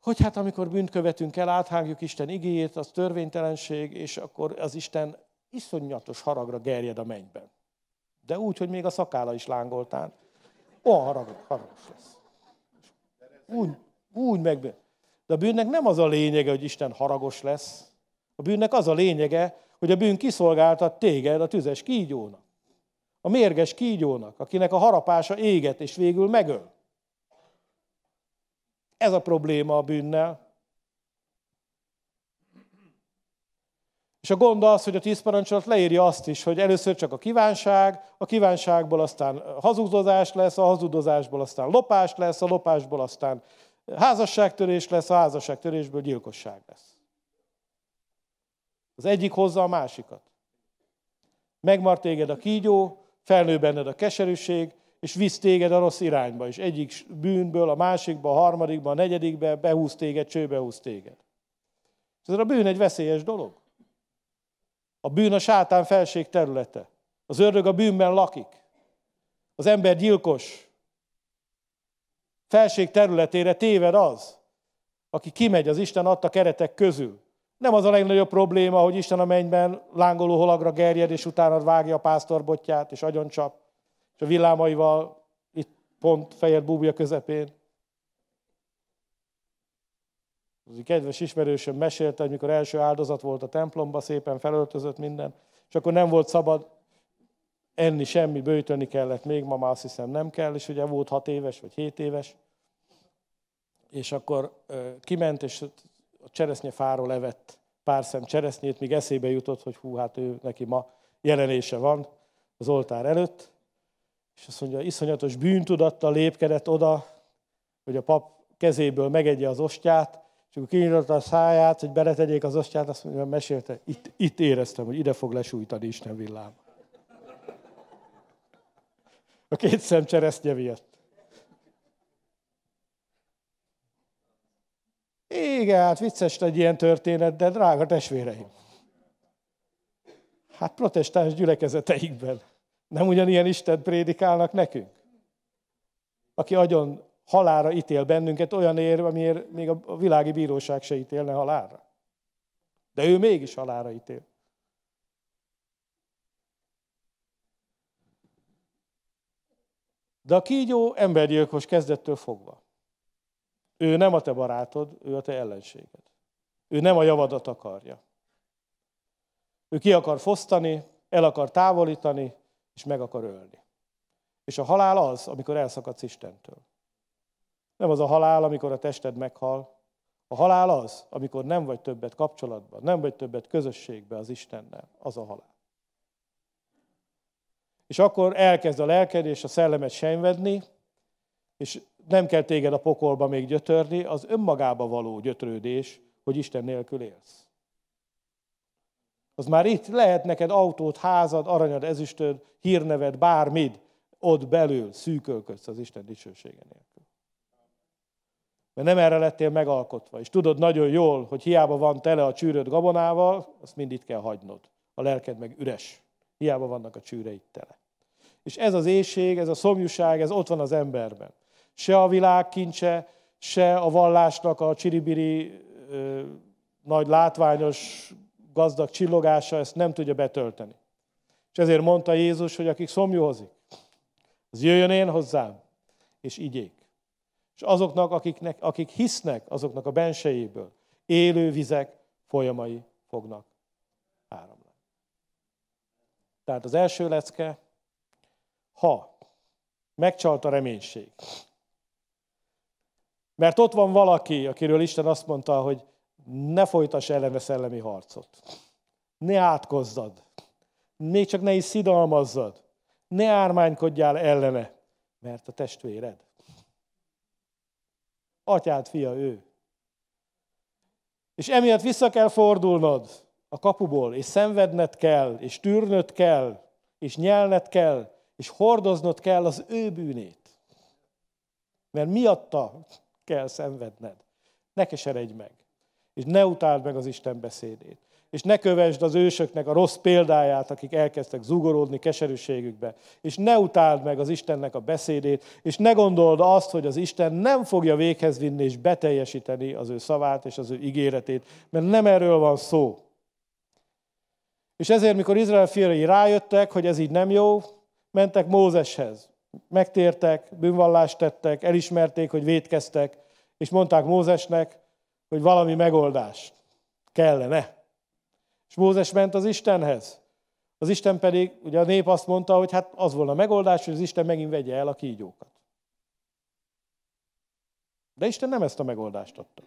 hogy hát amikor bűnt követünk el, áthágjuk Isten igéjét, az törvénytelenség, és akkor az Isten iszonyatos haragra gerjed a mennyben de úgy, hogy még a szakála is lángoltán. Olyan haragos, haragos lesz. Úgy, úgy meg. De a bűnnek nem az a lényege, hogy Isten haragos lesz. A bűnnek az a lényege, hogy a bűn kiszolgáltat téged a tüzes kígyónak. A mérges kígyónak, akinek a harapása éget és végül megöl. Ez a probléma a bűnnel. És a gond az, hogy a tíz parancsolat leírja azt is, hogy először csak a kívánság, a kívánságból aztán hazudozás lesz, a hazudozásból aztán lopás lesz, a lopásból aztán házasságtörés lesz, a házasságtörésből gyilkosság lesz. Az egyik hozza a másikat. Megmar téged a kígyó, felnő benned a keserűség, és visz téged a rossz irányba, és egyik bűnből a másikba, a harmadikba, a negyedikbe behúz téged, csőbe húz téged. Ez a bűn egy veszélyes dolog. A bűn a sátán felség területe. Az ördög a bűnben lakik. Az ember gyilkos. Felség területére téved az, aki kimegy az Isten adta keretek közül. Nem az a legnagyobb probléma, hogy Isten a mennyben lángoló holagra gerjed, és utána vágja a pásztorbotját, és agyoncsap, és a villámaival itt pont fejed búbja közepén. Az egy kedves ismerősöm mesélte, hogy mikor első áldozat volt a templomba, szépen felöltözött minden, és akkor nem volt szabad enni semmi, bőjteni kellett még, ma már azt hiszem nem kell, és ugye volt hat éves vagy hét éves, és akkor kiment, és a cseresznyefáról evett pár szem cseresznyét, míg eszébe jutott, hogy hú, hát ő neki ma jelenése van, az oltár előtt, és azt mondja, iszonyatos bűntudattal lépkedett oda, hogy a pap kezéből megegye az ostját, és akkor kinyitotta a száját, hogy beletegyék az ostját, azt mondja, mesélte, itt, itt éreztem, hogy ide fog lesújtani Isten villám. A két szem cseresznye miatt. Igen, hát vicces egy ilyen történet, de drága testvéreim. Hát protestáns gyülekezeteikben nem ugyanilyen Isten prédikálnak nekünk? Aki agyon halára ítél bennünket olyan ér, amiért még a világi bíróság se ítélne halára. De ő mégis halára ítél. De a kígyó embergyilkos kezdettől fogva. Ő nem a te barátod, ő a te ellenséged. Ő nem a javadat akarja. Ő ki akar fosztani, el akar távolítani, és meg akar ölni. És a halál az, amikor elszakadsz Istentől. Nem az a halál, amikor a tested meghal. A halál az, amikor nem vagy többet kapcsolatban, nem vagy többet közösségbe az Istennel. Az a halál. És akkor elkezd a lelked és a szellemet sejnvedni, és nem kell téged a pokolba még gyötörni, az önmagába való gyötrődés, hogy Isten nélkül élsz. Az már itt lehet neked autót, házad, aranyad, ezüstöd, hírneved, bármid, ott belül szűkölködsz az Isten dicsősége nélkül. Mert nem erre lettél megalkotva. És tudod nagyon jól, hogy hiába van tele a csűröd gabonával, azt mind itt kell hagynod. A lelked meg üres. Hiába vannak a csűreid tele. És ez az éjség, ez a szomjúság, ez ott van az emberben. Se a világ kincse, se a vallásnak a csiribiri ö, nagy látványos gazdag csillogása ezt nem tudja betölteni. És ezért mondta Jézus, hogy akik szomjúhozik, az jöjjön én hozzám, és igyék. És azoknak, akiknek, akik hisznek, azoknak a bensejéből élő vizek folyamai fognak áramlani. Tehát az első lecke, ha megcsalt a reménység. Mert ott van valaki, akiről Isten azt mondta, hogy ne folytass ellene szellemi harcot. Ne átkozzad. Még csak ne is szidalmazzad. Ne ármánykodjál ellene, mert a testvéred. Atyád fia ő. És emiatt vissza kell fordulnod a kapuból, és szenvedned kell, és tűrnöd kell, és nyelned kell, és hordoznod kell az ő bűnét. Mert miatta kell szenvedned. Ne keseredj meg és ne utáld meg az Isten beszédét. És ne kövesd az ősöknek a rossz példáját, akik elkezdtek zugorodni keserűségükbe. És ne utáld meg az Istennek a beszédét, és ne gondold azt, hogy az Isten nem fogja véghez vinni és beteljesíteni az ő szavát és az ő ígéretét, mert nem erről van szó. És ezért, mikor Izrael fiai rájöttek, hogy ez így nem jó, mentek Mózeshez. Megtértek, bűnvallást tettek, elismerték, hogy vétkeztek, és mondták Mózesnek, hogy valami megoldás kellene. És Mózes ment az Istenhez. Az Isten pedig, ugye a nép azt mondta, hogy hát az volna a megoldás, hogy az Isten megint vegye el a kígyókat. De Isten nem ezt a megoldást adta.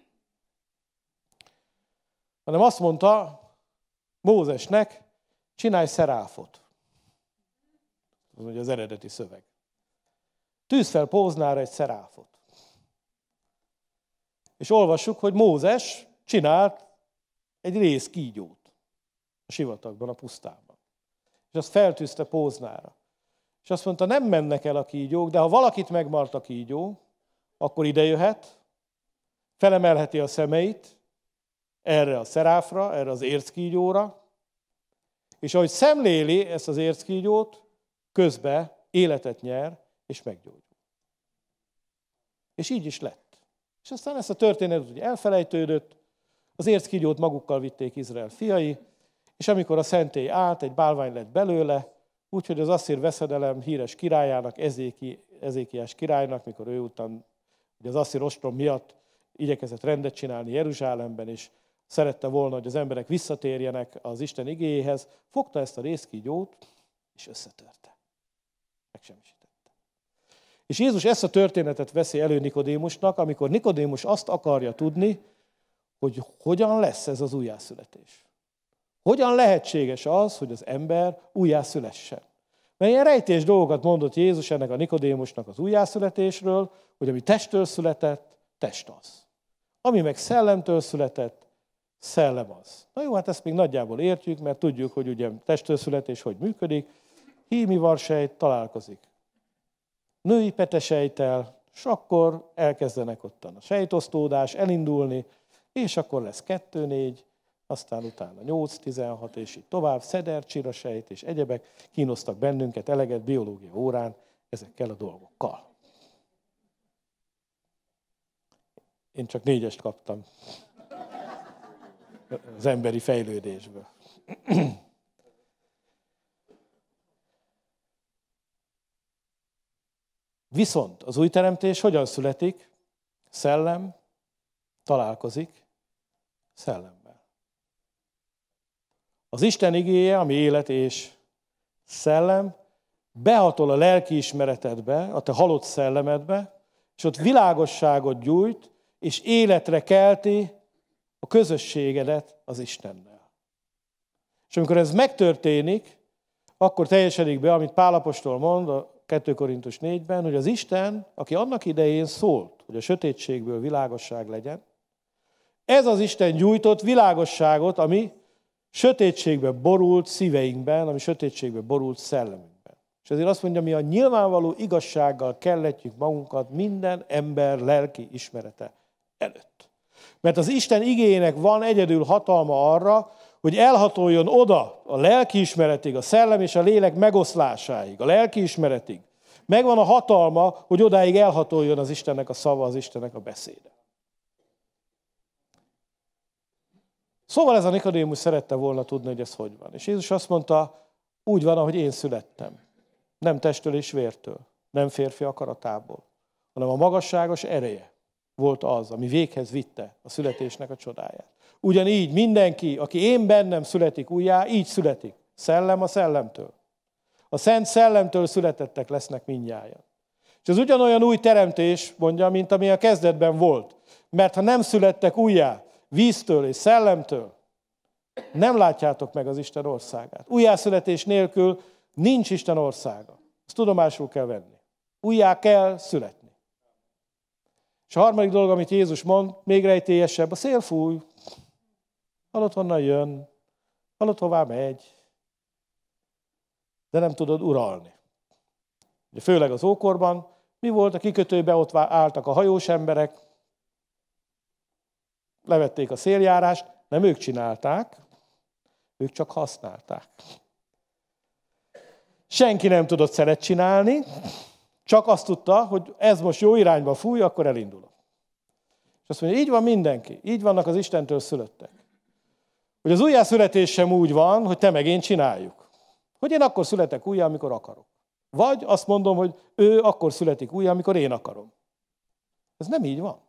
Hanem azt mondta Mózesnek, csinálj szeráfot. Az ugye az eredeti szöveg. Tűz fel póznára egy szeráfot. És olvassuk, hogy Mózes csinált egy rész kígyót sivatagban, a pusztában. És azt feltűzte póznára. És azt mondta, nem mennek el a kígyók, de ha valakit megmart a kígyó, akkor ide jöhet, felemelheti a szemeit erre a szeráfra, erre az érckígyóra, és ahogy szemléli ezt az érckígyót, közbe életet nyer, és meggyógyul. És így is lett. És aztán ezt a történetet ugye elfelejtődött, az érckígyót magukkal vitték Izrael fiai, és amikor a szentély állt, egy bálvány lett belőle, úgyhogy az asszír veszedelem híres királyának, Ezéki, Ezékiás királynak, mikor ő után ugye az asszír ostrom miatt igyekezett rendet csinálni Jeruzsálemben, és szerette volna, hogy az emberek visszatérjenek az Isten igéhez, fogta ezt a részkígyót, és összetörte. Megsemmisítette. És Jézus ezt a történetet veszi elő Nikodémusnak, amikor Nikodémus azt akarja tudni, hogy hogyan lesz ez az újjászületés. Hogyan lehetséges az, hogy az ember újjászülessen? Mert ilyen rejtés dolgokat mondott Jézus ennek a Nikodémusnak az újjászületésről, hogy ami testtől született, test az. Ami meg szellemtől született, szellem az. Na jó, hát ezt még nagyjából értjük, mert tudjuk, hogy ugye testtől születés hogy működik. Hími varsejt találkozik. Női petesejtel, és akkor elkezdenek ottan a sejtosztódás elindulni, és akkor lesz 2-4, aztán utána 8-16, és így tovább, szeder, csirasejt és egyebek kínoztak bennünket eleget biológia órán ezekkel a dolgokkal. Én csak négyest kaptam az emberi fejlődésből. Viszont az új teremtés hogyan születik? Szellem találkozik szellemmel. Az Isten igéje, ami élet és szellem, behatol a lelki ismeretedbe, a te halott szellemedbe, és ott világosságot gyújt, és életre kelti a közösségedet az Istennel. És amikor ez megtörténik, akkor teljesedik be, amit Pálapostól mond a 2 Korintus 4-ben, hogy az Isten, aki annak idején szólt, hogy a sötétségből világosság legyen, ez az Isten gyújtott világosságot, ami sötétségbe borult szíveinkben, ami sötétségbe borult szellemünkben. És ezért azt mondja, mi a nyilvánvaló igazsággal kelletjük magunkat minden ember lelki ismerete előtt. Mert az Isten igényének van egyedül hatalma arra, hogy elhatoljon oda a lelkiismeretig, a szellem és a lélek megoszlásáig, a lelkiismeretig. Megvan a hatalma, hogy odáig elhatoljon az Istennek a szava, az Istennek a beszéde. Szóval ez a Nikodémus szerette volna tudni, hogy ez hogy van. És Jézus azt mondta, úgy van, ahogy én születtem. Nem testtől és vértől, nem férfi akaratából, hanem a magasságos ereje volt az, ami véghez vitte a születésnek a csodáját. Ugyanígy mindenki, aki én bennem születik újjá, így születik. Szellem a szellemtől. A szent szellemtől születettek lesznek mindjárt. És ez ugyanolyan új teremtés, mondja, mint ami a kezdetben volt. Mert ha nem születtek újjá, víztől és szellemtől, nem látjátok meg az Isten országát. Újjászületés nélkül nincs Isten országa. Ezt tudomásul kell venni. Újjá kell születni. És a harmadik dolog, amit Jézus mond, még rejtélyesebb, a szél fúj. Hallott, honnan jön, hallott, hová megy, de nem tudod uralni. Ugye főleg az ókorban, mi volt a kikötőbe, ott álltak a hajós emberek, levették a széljárást, nem ők csinálták, ők csak használták. Senki nem tudott szeret csinálni, csak azt tudta, hogy ez most jó irányba fúj, akkor elindulok. És azt mondja, így van mindenki, így vannak az Istentől szülöttek. Hogy az újjászületés sem úgy van, hogy te meg én csináljuk. Hogy én akkor születek újjá, amikor akarok. Vagy azt mondom, hogy ő akkor születik újjá, amikor én akarom. Ez nem így van.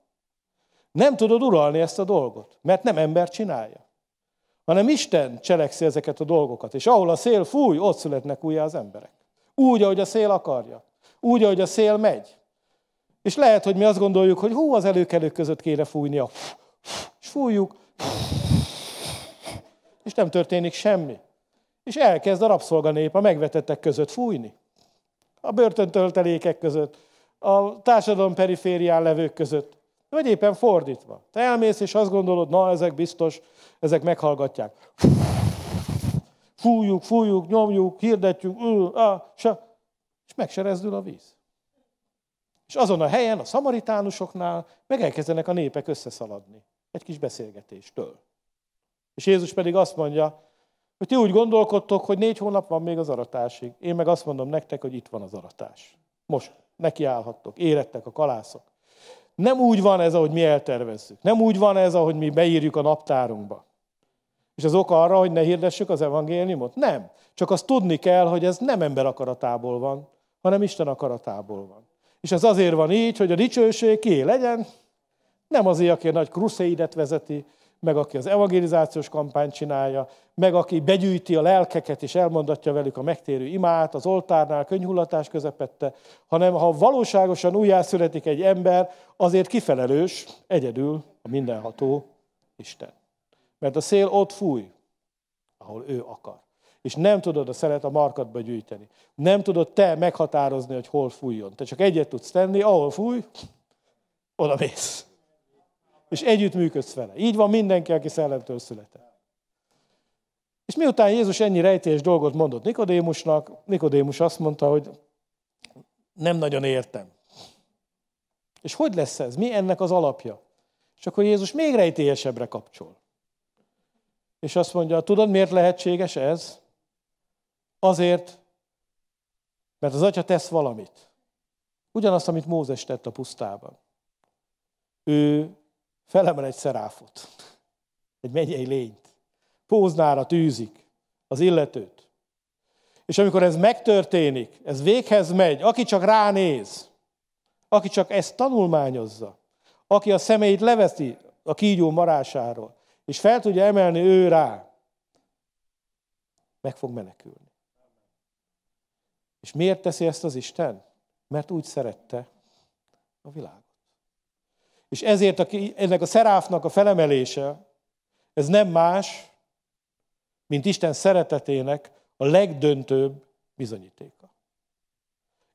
Nem tudod uralni ezt a dolgot, mert nem ember csinálja. Hanem Isten cselekszi ezeket a dolgokat. És ahol a szél fúj, ott születnek újjá az emberek. Úgy, ahogy a szél akarja. Úgy, ahogy a szél megy. És lehet, hogy mi azt gondoljuk, hogy hú, az előkelők között kéne fújnia. És fújjuk, és nem történik semmi. És elkezd a rabszolganép a megvetettek között fújni. A börtöntöltelékek között, a társadalom periférián levők között. Vagy éppen fordítva. Te elmész, és azt gondolod, na, ezek biztos, ezek meghallgatják. Fújjuk, fújjuk, nyomjuk, hirdetjük, és megserezdül a víz. És azon a helyen, a szamaritánusoknál meg a népek összeszaladni. Egy kis beszélgetéstől. És Jézus pedig azt mondja, hogy ti úgy gondolkodtok, hogy négy hónap van még az aratásig. Én meg azt mondom nektek, hogy itt van az aratás. Most nekiállhattok, érettek a kalászok. Nem úgy van ez, ahogy mi eltervezzük. Nem úgy van ez, ahogy mi beírjuk a naptárunkba. És az oka arra, hogy ne hirdessük az evangéliumot? Nem. Csak azt tudni kell, hogy ez nem ember akaratából van, hanem Isten akaratából van. És ez azért van így, hogy a dicsőség ki legyen, nem azért, aki a nagy kruszéidet vezeti, meg aki az evangelizációs kampányt csinálja, meg aki begyűjti a lelkeket és elmondatja velük a megtérő imát az oltárnál, könyhullatás közepette, hanem ha valóságosan újjászületik egy ember, azért kifelelős egyedül a mindenható Isten. Mert a szél ott fúj, ahol ő akar. és nem tudod a szelet a markatba gyűjteni. Nem tudod te meghatározni, hogy hol fújjon. Te csak egyet tudsz tenni, ahol fúj, oda mész. És együtt működsz vele. Így van mindenki, aki szellemtől született. És miután Jézus ennyi rejtélyes dolgot mondott Nikodémusnak, Nikodémus azt mondta, hogy nem nagyon értem. És hogy lesz ez? Mi ennek az alapja? És akkor Jézus még rejtélyesebbre kapcsol. És azt mondja, tudod, miért lehetséges ez? Azért, mert az atya tesz valamit. Ugyanazt, amit Mózes tett a pusztában. Ő felemel egy szeráfot, egy megyei lényt. Póznára tűzik az illetőt. És amikor ez megtörténik, ez véghez megy, aki csak ránéz, aki csak ezt tanulmányozza, aki a szemeit leveszi a kígyó marásáról, és fel tudja emelni ő rá, meg fog menekülni. És miért teszi ezt az Isten? Mert úgy szerette a világot. És ezért a, ennek a szeráfnak a felemelése, ez nem más, mint Isten szeretetének a legdöntőbb bizonyítéka.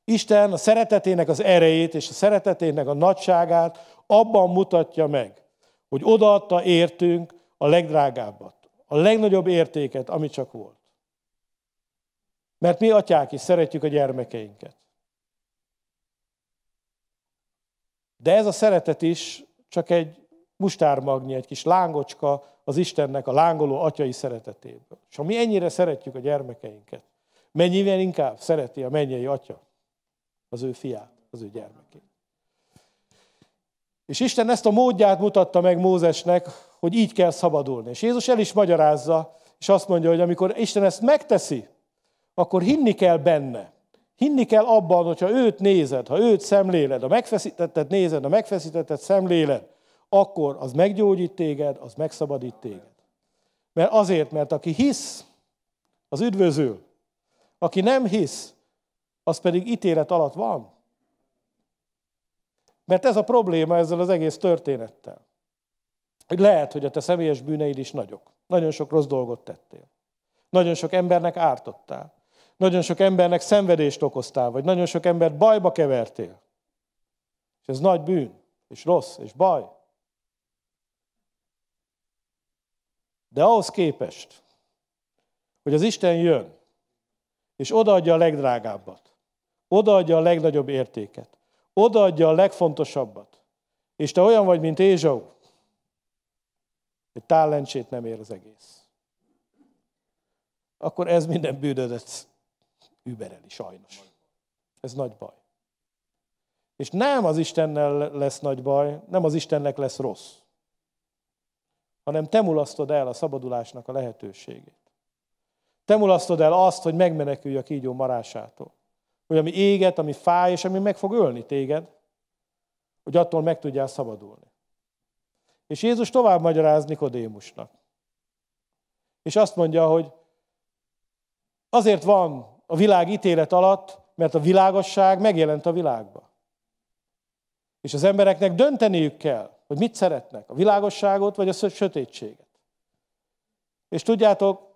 Isten a szeretetének az erejét és a szeretetének a nagyságát abban mutatja meg, hogy odaadta értünk a legdrágábbat, a legnagyobb értéket, ami csak volt. Mert mi atyák is szeretjük a gyermekeinket. De ez a szeretet is csak egy mustármagnyi, egy kis lángocska az Istennek a lángoló atyai szeretetéből. És ha mi ennyire szeretjük a gyermekeinket, mennyivel inkább szereti a mennyei atya az ő fiát, az ő gyermekét. És Isten ezt a módját mutatta meg Mózesnek, hogy így kell szabadulni. És Jézus el is magyarázza, és azt mondja, hogy amikor Isten ezt megteszi, akkor hinni kell benne. Hinni kell abban, hogyha őt nézed, ha őt szemléled, a megfeszítettet nézed, a megfeszítettet szemléled, akkor az meggyógyít téged, az megszabadít téged. Mert azért, mert aki hisz, az üdvözül. Aki nem hisz, az pedig ítélet alatt van. Mert ez a probléma ezzel az egész történettel. Hogy lehet, hogy a te személyes bűneid is nagyok. Nagyon sok rossz dolgot tettél. Nagyon sok embernek ártottál. Nagyon sok embernek szenvedést okoztál, vagy nagyon sok embert bajba kevertél. És ez nagy bűn, és rossz, és baj. De ahhoz képest, hogy az Isten jön, és odaadja a legdrágábbat, odaadja a legnagyobb értéket, odaadja a legfontosabbat, és te olyan vagy, mint Ézsau, egy tálencsét nem ér az egész. Akkor ez minden bűnödet übereli, sajnos. Ez nagy baj. És nem az Istennel lesz nagy baj, nem az Istennek lesz rossz, hanem te mulasztod el a szabadulásnak a lehetőségét. Te mulasztod el azt, hogy megmenekülj a kígyó marásától. Hogy ami éget, ami fáj, és ami meg fog ölni téged, hogy attól meg tudjál szabadulni. És Jézus tovább magyaráz Nikodémusnak. És azt mondja, hogy azért van a világ ítélet alatt, mert a világosság megjelent a világba. És az embereknek dönteniük kell, hogy mit szeretnek, a világosságot vagy a sötétséget. És tudjátok,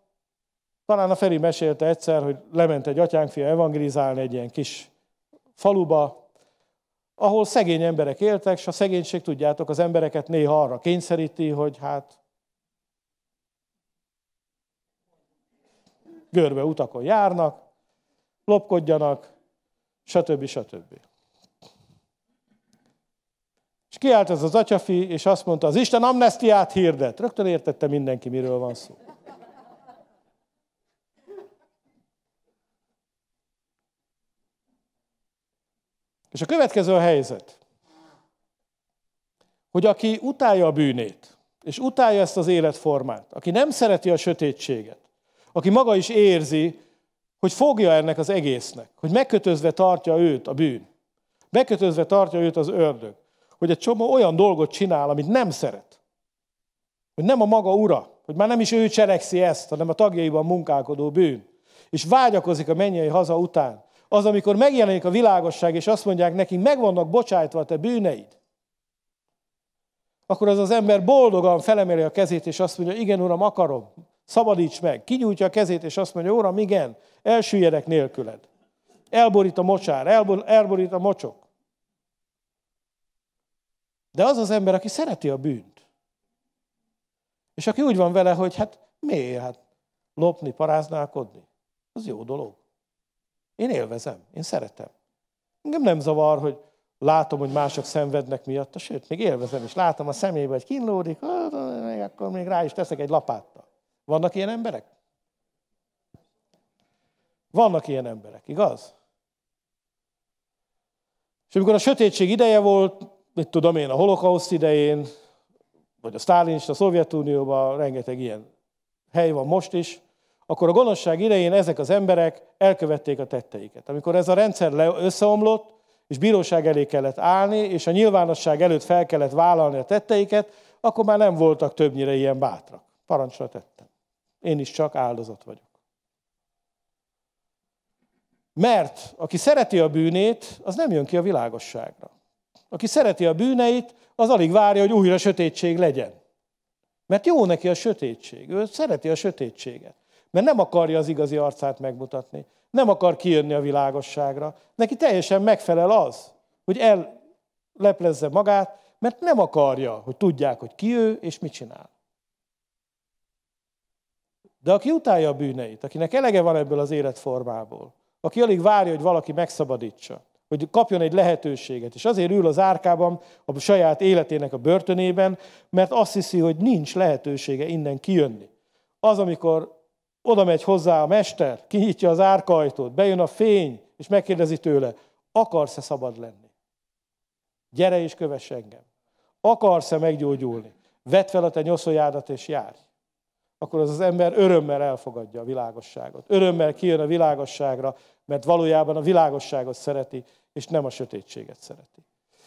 talán a Feri mesélte egyszer, hogy lement egy atyánkfia evangelizálni egy ilyen kis faluba, ahol szegény emberek éltek, és a szegénység, tudjátok, az embereket néha arra kényszeríti, hogy hát görbe utakon járnak, lopkodjanak, stb. stb. És kiállt ez az atyafi, és azt mondta, az Isten amnestiát hirdet. Rögtön értette mindenki, miről van szó. És a következő a helyzet, hogy aki utálja a bűnét, és utálja ezt az életformát, aki nem szereti a sötétséget, aki maga is érzi, hogy fogja ennek az egésznek, hogy megkötözve tartja őt a bűn, megkötözve tartja őt az ördög, hogy egy csomó olyan dolgot csinál, amit nem szeret. Hogy nem a maga ura, hogy már nem is ő cselekszi ezt, hanem a tagjaiban munkálkodó bűn. És vágyakozik a mennyei haza után. Az, amikor megjelenik a világosság, és azt mondják neki, meg vannak bocsájtva a te bűneid. Akkor az az ember boldogan felemeli a kezét, és azt mondja, igen, uram, akarom. Szabadíts meg. Kinyújtja a kezét, és azt mondja, Óram, igen, elsüllyedek nélküled. Elborít a mocsár, elbor, elborít a mocsok. De az az ember, aki szereti a bűnt, és aki úgy van vele, hogy hát miért, hát lopni, paráználkodni, az jó dolog. Én élvezem, én szeretem. Engem nem zavar, hogy látom, hogy mások szenvednek miatta, sőt, még élvezem is. Látom a szemébe, hogy kínlódik, akkor még rá is teszek egy lapáttal. Vannak ilyen emberek? Vannak ilyen emberek, igaz? És amikor a sötétség ideje volt, mit tudom én, a holokauszt idején, vagy a Sztálinista, a Szovjetunióban, rengeteg ilyen hely van most is, akkor a gonoszság idején ezek az emberek elkövették a tetteiket. Amikor ez a rendszer összeomlott, és bíróság elé kellett állni, és a nyilvánosság előtt fel kellett vállalni a tetteiket, akkor már nem voltak többnyire ilyen bátrak. Parancsra tettem. Én is csak áldozat vagyok. Mert aki szereti a bűnét, az nem jön ki a világosságra. Aki szereti a bűneit, az alig várja, hogy újra sötétség legyen. Mert jó neki a sötétség. Ő szereti a sötétséget. Mert nem akarja az igazi arcát megmutatni. Nem akar kijönni a világosságra. Neki teljesen megfelel az, hogy elleplezze magát, mert nem akarja, hogy tudják, hogy ki ő és mit csinál. De aki utálja a bűneit, akinek elege van ebből az életformából, aki alig várja, hogy valaki megszabadítsa, hogy kapjon egy lehetőséget, és azért ül az árkában a saját életének a börtönében, mert azt hiszi, hogy nincs lehetősége innen kijönni. Az, amikor oda megy hozzá a mester, kinyitja az árkajtót, bejön a fény, és megkérdezi tőle, akarsz-e szabad lenni? Gyere és kövess engem. Akarsz-e meggyógyulni? Vedd fel a te nyoszoljádat és járj. Akkor az az ember örömmel elfogadja a világosságot. Örömmel kijön a világosságra, mert valójában a világosságot szereti, és nem a sötétséget szereti.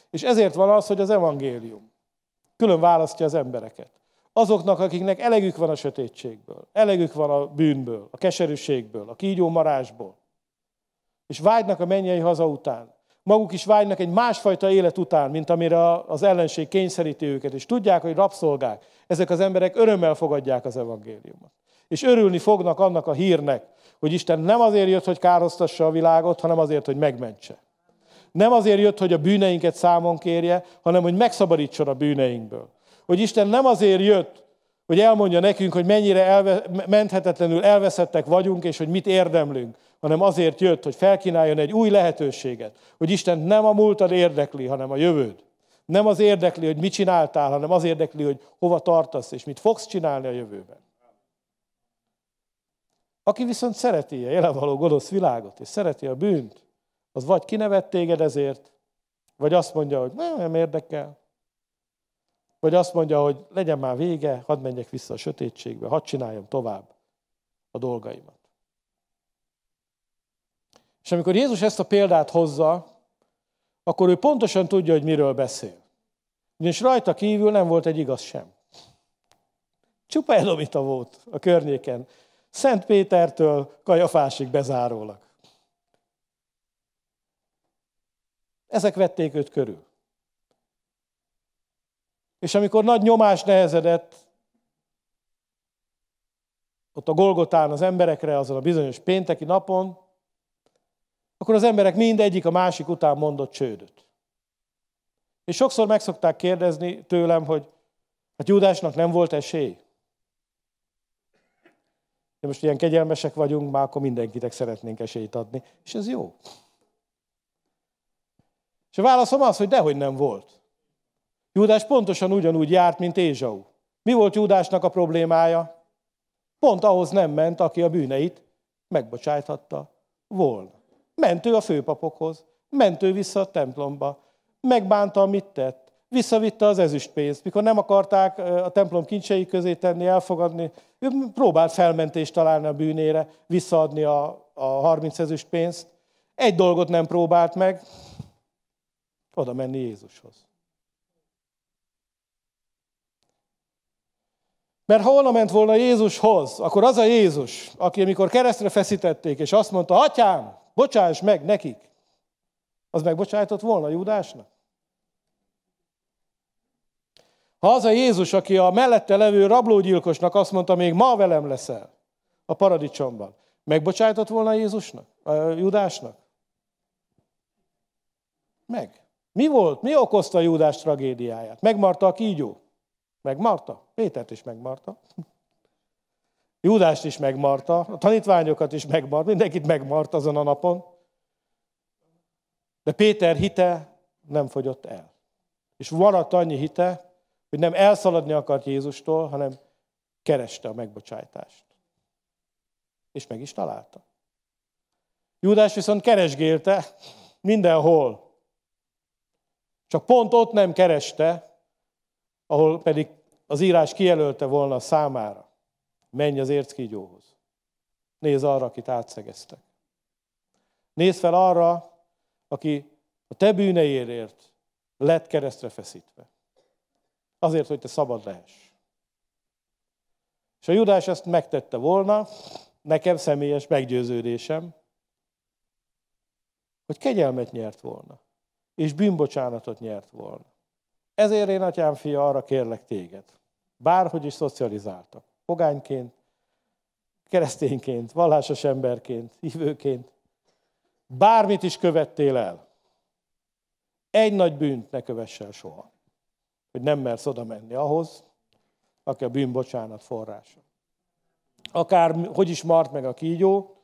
És ezért van az, hogy az evangélium külön választja az embereket. Azoknak, akiknek elegük van a sötétségből, elegük van a bűnből, a keserűségből, a kígyó marásból, és vágynak a mennyei haza után. Maguk is vágynak egy másfajta élet után, mint amire az ellenség kényszeríti őket, és tudják, hogy rabszolgák. Ezek az emberek örömmel fogadják az evangéliumot. És örülni fognak annak a hírnek, hogy Isten nem azért jött, hogy károsztassa a világot, hanem azért, hogy megmentse. Nem azért jött, hogy a bűneinket számon kérje, hanem hogy megszabadítson a bűneinkből. Hogy Isten nem azért jött, hogy elmondja nekünk, hogy mennyire elve, menthetetlenül elveszettek vagyunk, és hogy mit érdemlünk, hanem azért jött, hogy felkínáljon egy új lehetőséget, hogy Isten nem a múltad érdekli, hanem a jövőd. Nem az érdekli, hogy mit csináltál, hanem az érdekli, hogy hova tartasz, és mit fogsz csinálni a jövőben. Aki viszont szereti a jelenvaló gonosz világot, és szereti a bűnt, az vagy kinevett téged ezért, vagy azt mondja, hogy nem, nem érdekel, vagy azt mondja, hogy legyen már vége, hadd menjek vissza a sötétségbe, hadd csináljam tovább a dolgaimat. És amikor Jézus ezt a példát hozza, akkor ő pontosan tudja, hogy miről beszél. Ugyanis rajta kívül nem volt egy igaz sem. Csupa edomita volt a környéken. Szent Pétertől Kajafásig bezárólag. Ezek vették őt körül. És amikor nagy nyomás nehezedett ott a Golgotán az emberekre, azon a bizonyos pénteki napon, akkor az emberek mindegyik a másik után mondott csődöt. És sokszor meg szokták kérdezni tőlem, hogy hát Júdásnak nem volt esély. De most ilyen kegyelmesek vagyunk, már akkor mindenkinek szeretnénk esélyt adni. És ez jó. És a válaszom az, hogy dehogy nem volt. Júdás pontosan ugyanúgy járt, mint Ézsau. Mi volt Júdásnak a problémája? Pont ahhoz nem ment, aki a bűneit megbocsájthatta volna. Ment ő a főpapokhoz, ment ő vissza a templomba, megbánta, amit tett, visszavitte az ezüstpénzt. Mikor nem akarták a templom kincsei közé tenni, elfogadni, ő próbált felmentést találni a bűnére, visszaadni a, a 30 ezüstpénzt. Egy dolgot nem próbált meg, oda menni Jézushoz. Mert ha volna ment volna Jézushoz, akkor az a Jézus, aki amikor keresztre feszítették, és azt mondta, atyám, bocsáss meg nekik, az megbocsájtott volna Júdásnak? Ha az a Jézus, aki a mellette levő rablógyilkosnak azt mondta, még ma velem leszel a paradicsomban, megbocsájtott volna Jézusnak, a Judásnak? Meg. Mi volt? Mi okozta a Judás tragédiáját? Megmarta a kígyó? Megmarta? Pétert is megmarta. Júdást is megmarta, a tanítványokat is megmart, mindenkit megmart azon a napon. De Péter hite nem fogyott el. És maradt annyi hite, hogy nem elszaladni akart Jézustól, hanem kereste a megbocsájtást. És meg is találta. Júdás viszont keresgélte mindenhol. Csak pont ott nem kereste, ahol pedig az írás kijelölte volna számára. Menj az érckígyóhoz. Nézz arra, akit átszegeztek. Nézz fel arra, aki a te bűneérért lett keresztre feszítve. Azért, hogy te szabad lehess. És a Judás ezt megtette volna, nekem személyes meggyőződésem, hogy kegyelmet nyert volna, és bűnbocsánatot nyert volna. Ezért én, atyám fia, arra kérlek téged, bárhogy is szocializáltak, pogányként, keresztényként, vallásos emberként, hívőként, bármit is követtél el, egy nagy bűnt ne kövess el soha, hogy nem mersz oda menni ahhoz, aki a bűnbocsánat forrása. Akár hogy is mart meg a kígyó,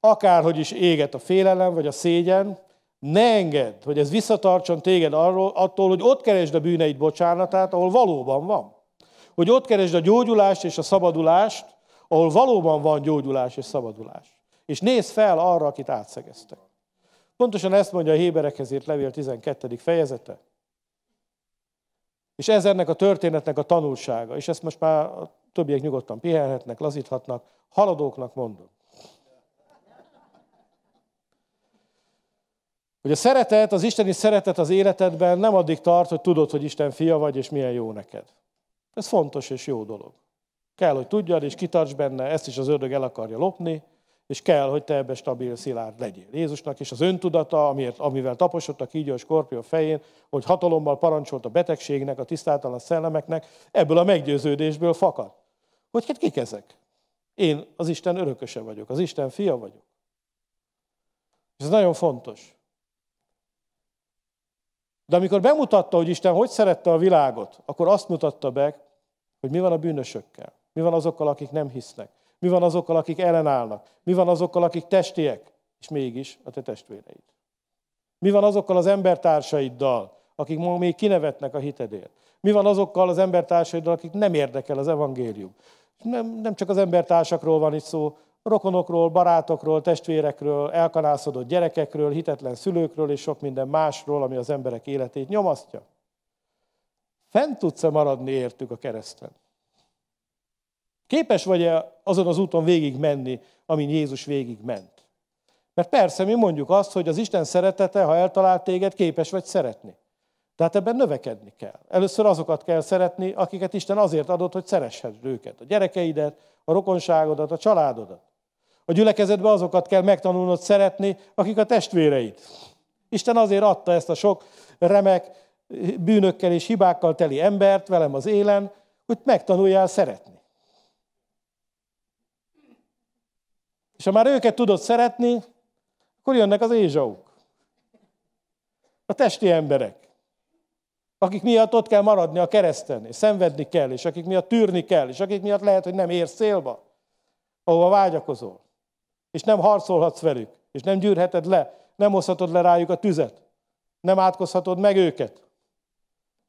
akár hogy is éget a félelem vagy a szégyen, ne engedd, hogy ez visszatartson téged arról, attól, hogy ott keresd a bűneid bocsánatát, ahol valóban van. Hogy ott keresd a gyógyulást és a szabadulást, ahol valóban van gyógyulás és szabadulás. És nézz fel arra, akit átszegeztek. Pontosan ezt mondja a Héberekhez írt levél 12. fejezete. És ez ennek a történetnek a tanulsága. És ezt most már a többiek nyugodtan pihenhetnek, lazíthatnak. Haladóknak mondom. Hogy a szeretet, az isteni szeretet az életedben nem addig tart, hogy tudod, hogy Isten fia vagy, és milyen jó neked. Ez fontos és jó dolog. Kell, hogy tudjad, és kitarts benne, ezt is az ördög el akarja lopni, és kell, hogy te ebbe stabil, szilárd legyél. Jézusnak is az öntudata, amiért, amivel taposodtak így a skorpió fején, hogy hatalommal parancsolt a betegségnek, a tisztátalan szellemeknek, ebből a meggyőződésből fakad. Hogy hát kik ezek? Én az Isten örököse vagyok, az Isten fia vagyok. Ez nagyon fontos. De amikor bemutatta, hogy Isten hogy szerette a világot, akkor azt mutatta be, hogy mi van a bűnösökkel. Mi van azokkal, akik nem hisznek. Mi van azokkal, akik ellenállnak? Mi van azokkal, akik testiek, és mégis a te testvéreid? Mi van azokkal az embertársaiddal, akik ma még kinevetnek a hitedért? Mi van azokkal az embertársaiddal, akik nem érdekel az evangélium? Nem, nem csak az embertársakról van itt szó, rokonokról, barátokról, testvérekről, elkanászodott gyerekekről, hitetlen szülőkről és sok minden másról, ami az emberek életét nyomasztja. Fent tudsz-e maradni értük a kereszten? Képes vagy-e azon az úton végig menni, amin Jézus végig ment? Mert persze mi mondjuk azt, hogy az Isten szeretete, ha eltalált téged, képes vagy szeretni. Tehát ebben növekedni kell. Először azokat kell szeretni, akiket Isten azért adott, hogy szereshedd őket. A gyerekeidet, a rokonságodat, a családodat. A gyülekezetbe azokat kell megtanulnod szeretni, akik a testvéreid. Isten azért adta ezt a sok remek bűnökkel és hibákkal teli embert velem az élen, hogy megtanuljál szeretni. És ha már őket tudod szeretni, akkor jönnek az ézsauk. A testi emberek, akik miatt ott kell maradni a kereszten, és szenvedni kell, és akik miatt tűrni kell, és akik miatt lehet, hogy nem érsz célba, ahova vágyakozol. És nem harcolhatsz velük, és nem gyűrheted le, nem hozhatod le rájuk a tüzet, nem átkozhatod meg őket.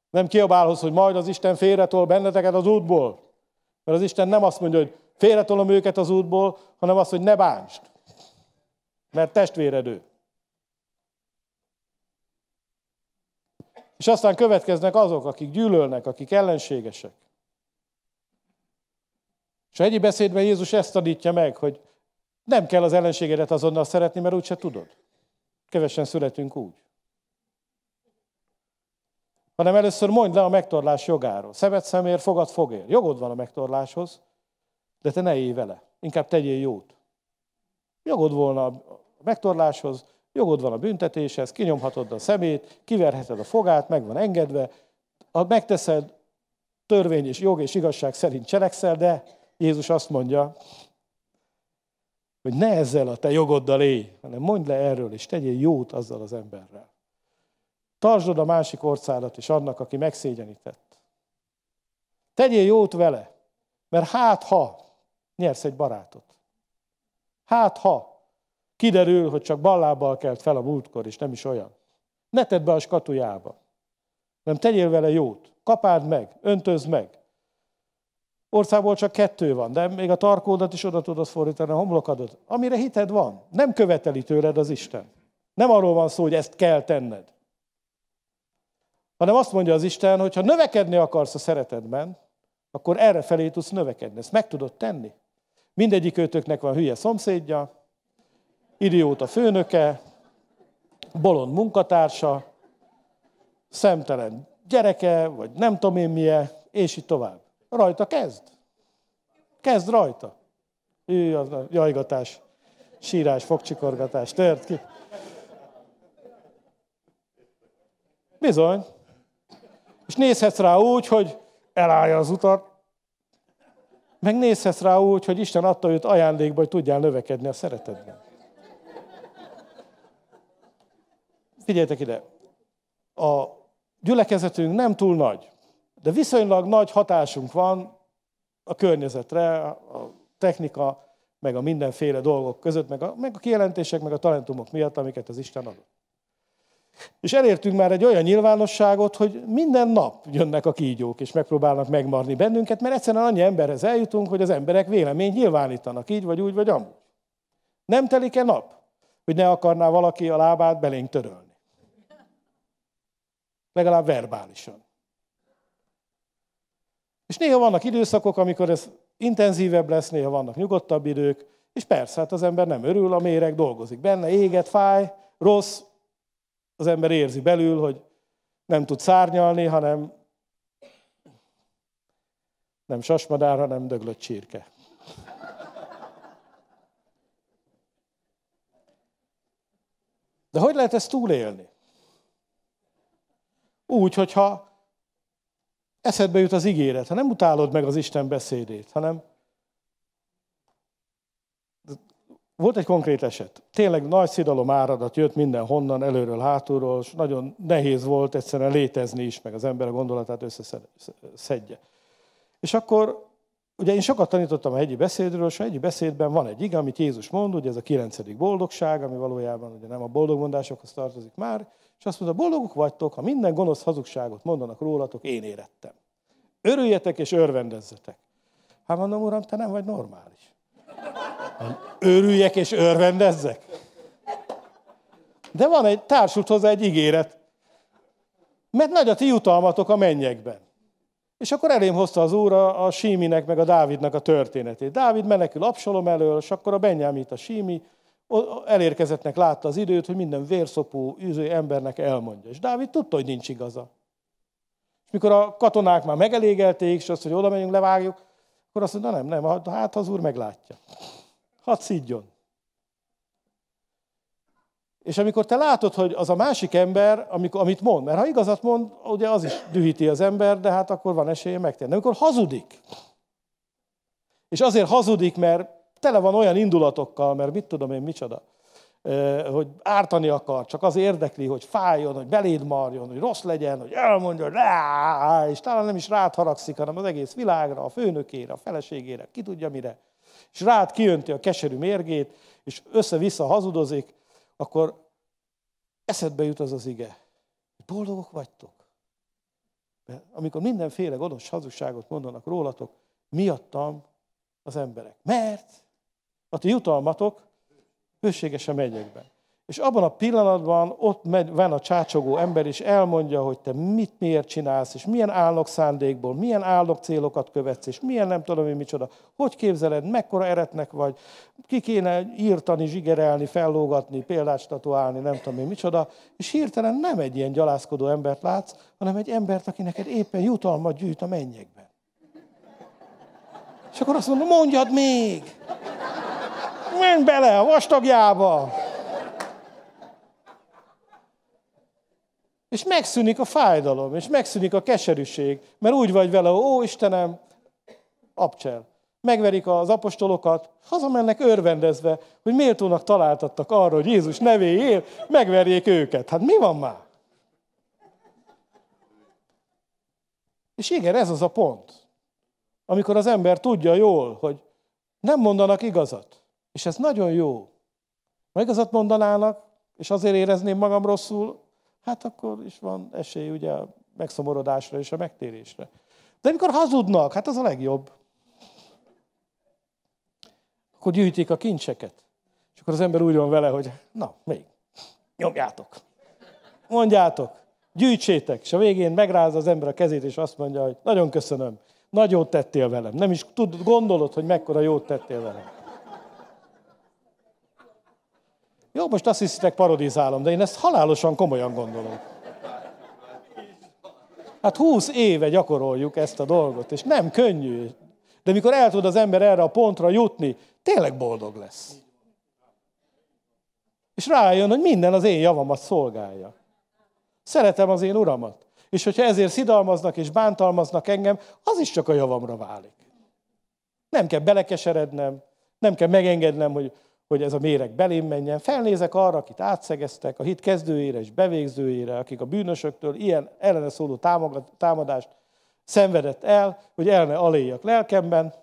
Nem kiabálhoz, hogy majd az Isten félretol benneteket az útból. Mert az Isten nem azt mondja, hogy félretolom őket az útból, hanem azt, hogy ne bántsd. Mert testvéred ő. És aztán következnek azok, akik gyűlölnek, akik ellenségesek. És a egyi beszédben Jézus ezt tanítja meg, hogy nem kell az ellenségedet azonnal szeretni, mert úgyse tudod. Kevesen születünk úgy. Hanem először mondj le a megtorlás jogáról. Szemet szemér, fogad fogér. Jogod van a megtorláshoz, de te ne élj vele. Inkább tegyél jót. Jogod volna a megtorláshoz, jogod van a büntetéshez, kinyomhatod a szemét, kiverheted a fogát, meg van engedve. Ha megteszed, törvény és jog és igazság szerint cselekszel, de Jézus azt mondja, hogy ne ezzel a te jogoddal élj, hanem mondd le erről, és tegyél jót azzal az emberrel. Tartsd a másik orszádat is annak, aki megszégyenített. Tegyél jót vele, mert hát ha nyersz egy barátot. Hát ha kiderül, hogy csak ballábbal kelt fel a múltkor, és nem is olyan. Ne tedd be a skatujába, nem tegyél vele jót. Kapáld meg, öntözd meg. Országból csak kettő van, de még a tarkódat is oda tudod fordítani, a homlokadat. Amire hited van. Nem követeli tőled az Isten. Nem arról van szó, hogy ezt kell tenned. Hanem azt mondja az Isten, hogy ha növekedni akarsz a szeretedben, akkor erre felé tudsz növekedni. Ezt meg tudod tenni. Mindegyik őtöknek van hülye szomszédja, idióta főnöke, bolond munkatársa, szemtelen gyereke, vagy nem tudom én milyen, és így tovább. Rajta kezd. Kezd rajta. Ő az a jajgatás, sírás, fogcsikorgatás, tört ki. Bizony. És nézhetsz rá úgy, hogy elállja az utat, meg nézhetsz rá úgy, hogy Isten adta őt ajándékba, hogy tudjál növekedni a szeretetben. Figyeljetek ide, a gyülekezetünk nem túl nagy, de viszonylag nagy hatásunk van a környezetre, a technika, meg a mindenféle dolgok között, meg a, meg a kijelentések, meg a talentumok miatt, amiket az Isten adott. És elértünk már egy olyan nyilvánosságot, hogy minden nap jönnek a kígyók, és megpróbálnak megmarni bennünket, mert egyszerűen annyi emberhez eljutunk, hogy az emberek véleményt nyilvánítanak, így vagy úgy, vagy amúgy. Nem telik-e nap, hogy ne akarná valaki a lábát belénk törölni? Legalább verbálisan. És néha vannak időszakok, amikor ez intenzívebb lesz, néha vannak nyugodtabb idők, és persze, hát az ember nem örül, a méreg dolgozik benne, éget, fáj, rossz, az ember érzi belül, hogy nem tud szárnyalni, hanem nem sasmadár, hanem döglött csirke. De hogy lehet ezt túlélni? Úgy, hogyha eszedbe jut az ígéret, ha nem utálod meg az Isten beszédét, hanem volt egy konkrét eset. Tényleg nagy szidalom áradat jött minden honnan, előről, hátulról, és nagyon nehéz volt egyszerűen létezni is, meg az ember a gondolatát összeszedje. És akkor, ugye én sokat tanítottam a hegyi beszédről, és a hegyi beszédben van egy ige, amit Jézus mond, ugye ez a kilencedik boldogság, ami valójában ugye nem a boldogmondásokhoz tartozik már, és azt mondta, boldogok vagytok, ha minden gonosz hazugságot mondanak rólatok, én érettem. Örüljetek és örvendezzetek. Hát mondom, uram, te nem vagy normális. Örüljek és örvendezzek? De van egy, társult hozzá egy ígéret. Mert nagy a ti jutalmatok a mennyekben. És akkor elém hozta az úr a, a Síminek, meg a Dávidnak a történetét. Dávid menekül Absalom elől, és akkor a Benyámit a Sími elérkezettnek látta az időt, hogy minden vérszopó, üző embernek elmondja. És Dávid tudta, hogy nincs igaza. És mikor a katonák már megelégelték, és azt, hogy oda megyünk, levágjuk, akkor azt mondta, nem, nem, hát az úr meglátja. Hadd szidjon. És amikor te látod, hogy az a másik ember, amikor, amit mond, mert ha igazat mond, ugye az is dühíti az ember, de hát akkor van esélye megtenni. De amikor hazudik, és azért hazudik, mert tele van olyan indulatokkal, mert mit tudom én, micsoda, hogy ártani akar, csak az érdekli, hogy fájjon, hogy beléd marjon, hogy rossz legyen, hogy elmondja, hogy és talán nem is rád haragszik, hanem az egész világra, a főnökére, a feleségére, ki tudja mire, és rád kijönti a keserű mérgét, és össze-vissza hazudozik, akkor eszedbe jut az az ige. Boldogok vagytok. Mert amikor mindenféle gonosz hazugságot mondanak rólatok, miattam az emberek. Mert a ti jutalmatok hőségesen mennyekben. És abban a pillanatban ott van a csácsogó ember, és elmondja, hogy te mit miért csinálsz, és milyen állok szándékból, milyen állok célokat követsz, és milyen nem tudom én micsoda. Hogy képzeled, mekkora eretnek vagy, ki kéne írtani, zsigerelni, fellógatni, példát statuálni, nem tudom én micsoda. És hirtelen nem egy ilyen gyalászkodó embert látsz, hanem egy embert, aki neked éppen jutalmat gyűjt a mennyekben. És akkor azt mondom, mondjad még! Menj bele a vastagjába! És megszűnik a fájdalom, és megszűnik a keserűség, mert úgy vagy vele, ó Istenem, abcsel. Megverik az apostolokat, hazamennek örvendezve, hogy méltónak találtattak arra, hogy Jézus nevéért megverjék őket. Hát mi van már? És igen, ez az a pont, amikor az ember tudja jól, hogy nem mondanak igazat. És ez nagyon jó. Ha igazat mondanának, és azért érezném magam rosszul, hát akkor is van esély ugye a megszomorodásra és a megtérésre. De amikor hazudnak, hát az a legjobb. Akkor gyűjtik a kincseket. És akkor az ember úgy van vele, hogy na, még, nyomjátok. Mondjátok, gyűjtsétek. És a végén megrázza az ember a kezét, és azt mondja, hogy nagyon köszönöm, nagy jót tettél velem. Nem is tud, gondolod, hogy mekkora jót tettél velem. Jó, most azt hiszitek, parodizálom, de én ezt halálosan komolyan gondolom. Hát húsz éve gyakoroljuk ezt a dolgot, és nem könnyű. De mikor el tud az ember erre a pontra jutni, tényleg boldog lesz. És rájön, hogy minden az én javamat szolgálja. Szeretem az én uramat. És hogyha ezért szidalmaznak és bántalmaznak engem, az is csak a javamra válik. Nem kell belekeserednem, nem kell megengednem, hogy hogy ez a méreg belém menjen. Felnézek arra, akit átszegeztek, a hit kezdőjére és bevégzőjére, akik a bűnösöktől ilyen ellene szóló támadást szenvedett el, hogy el ne aléjak lelkemben,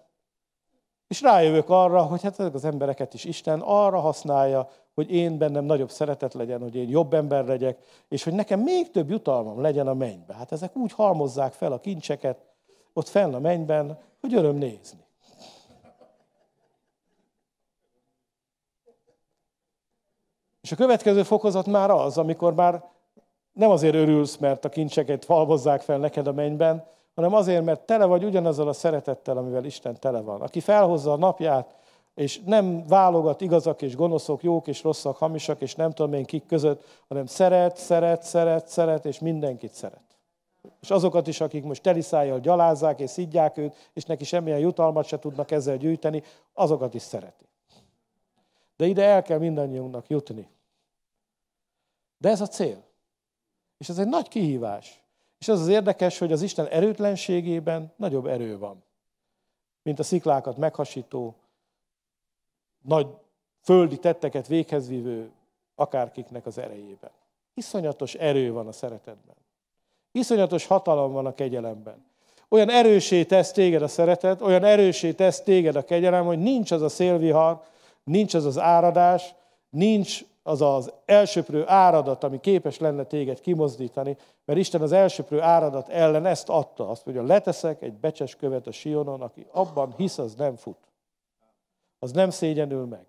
és rájövök arra, hogy hát ezek az embereket is Isten arra használja, hogy én bennem nagyobb szeretet legyen, hogy én jobb ember legyek, és hogy nekem még több jutalmam legyen a mennybe. Hát ezek úgy halmozzák fel a kincseket ott fenn a mennyben, hogy öröm nézni. És a következő fokozat már az, amikor már nem azért örülsz, mert a kincseket halmozzák fel neked a mennyben, hanem azért, mert tele vagy ugyanazzal a szeretettel, amivel Isten tele van. Aki felhozza a napját, és nem válogat igazak és gonoszok, jók és rosszak, hamisak, és nem tudom én kik között, hanem szeret, szeret, szeret, szeret, és mindenkit szeret. És azokat is, akik most teliszájjal gyalázzák és szidják őt, és neki semmilyen jutalmat se tudnak ezzel gyűjteni, azokat is szereti. De ide el kell mindannyiunknak jutni. De ez a cél. És ez egy nagy kihívás. És az az érdekes, hogy az Isten erőtlenségében nagyobb erő van, mint a sziklákat meghasító, nagy földi tetteket véghez vívő akárkiknek az erejében. Iszonyatos erő van a szeretetben. Iszonyatos hatalom van a kegyelemben. Olyan erősé tesz téged a szeretet, olyan erősé tesz téged a kegyelem, hogy nincs az a szélvihar, nincs az az áradás, nincs az az elsőprő áradat, ami képes lenne téged kimozdítani, mert Isten az elsőprő áradat ellen ezt adta. Azt mondja, leteszek egy becses követ a Sionon, aki abban hisz, az nem fut. Az nem szégyenül meg.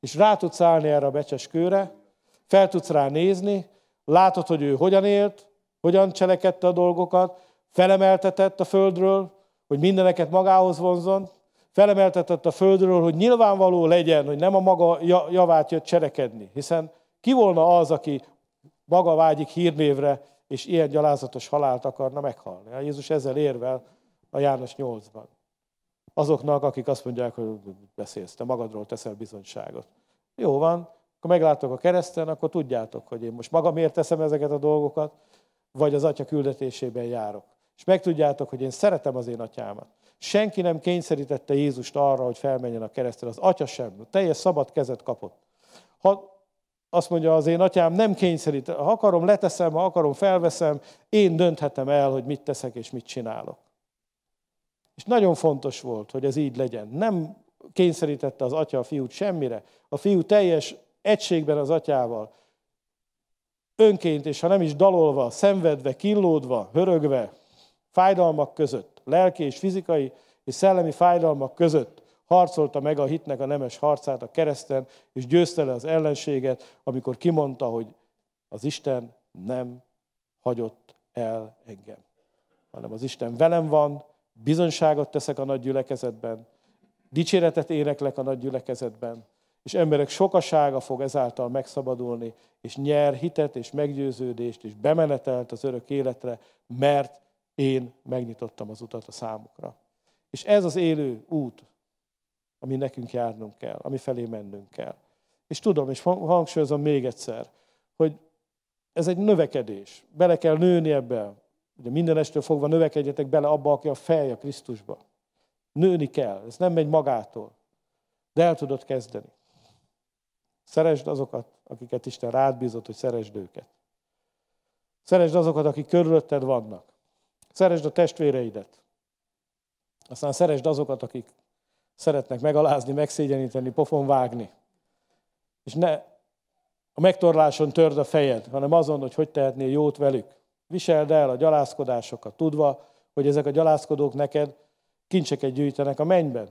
És rá tudsz állni erre a becses kőre, fel tudsz rá nézni, látod, hogy ő hogyan élt, hogyan cselekedte a dolgokat, felemeltetett a földről, hogy mindeneket magához vonzon, felemeltetett a földről, hogy nyilvánvaló legyen, hogy nem a maga javát jött cselekedni. Hiszen ki volna az, aki maga vágyik hírnévre, és ilyen gyalázatos halált akarna meghalni. A Jézus ezzel érvel a János 8-ban. Azoknak, akik azt mondják, hogy beszélsz, te magadról teszel bizonyságot. Jó van, akkor meglátok a kereszten, akkor tudjátok, hogy én most magamért teszem ezeket a dolgokat, vagy az atya küldetésében járok. És megtudjátok, hogy én szeretem az én atyámat. Senki nem kényszerítette Jézust arra, hogy felmenjen a keresztre. Az atya sem. Teljes szabad kezet kapott. Ha azt mondja az én atyám, nem kényszerít. Ha akarom, leteszem, ha akarom, felveszem. Én dönthetem el, hogy mit teszek és mit csinálok. És nagyon fontos volt, hogy ez így legyen. Nem kényszerítette az atya a fiút semmire. A fiú teljes egységben az atyával, önként, és ha nem is dalolva, szenvedve, killódva, hörögve, fájdalmak között, lelki és fizikai és szellemi fájdalmak között harcolta meg a hitnek a nemes harcát a kereszten, és győzte le az ellenséget, amikor kimondta, hogy az Isten nem hagyott el engem, hanem az Isten velem van, bizonyságot teszek a nagy gyülekezetben, dicséretet éneklek a nagy gyülekezetben, és emberek sokasága fog ezáltal megszabadulni, és nyer hitet és meggyőződést, és bemenetelt az örök életre, mert én megnyitottam az utat a számukra. És ez az élő út, ami nekünk járnunk kell, ami felé mennünk kell. És tudom, és hangsúlyozom még egyszer, hogy ez egy növekedés. Bele kell nőni ebbe. Ugye minden estől fogva növekedjetek bele abba, aki a fej a Krisztusba. Nőni kell. Ez nem megy magától. De el tudod kezdeni. Szeresd azokat, akiket Isten rád bízott, hogy szeresd őket. Szeresd azokat, akik körülötted vannak. Szeresd a testvéreidet. Aztán szeresd azokat, akik szeretnek megalázni, megszégyeníteni, pofon vágni. És ne a megtorláson törd a fejed, hanem azon, hogy hogy tehetnél jót velük. Viseld el a gyalázkodásokat, tudva, hogy ezek a gyalázkodók neked kincseket gyűjtenek a mennyben.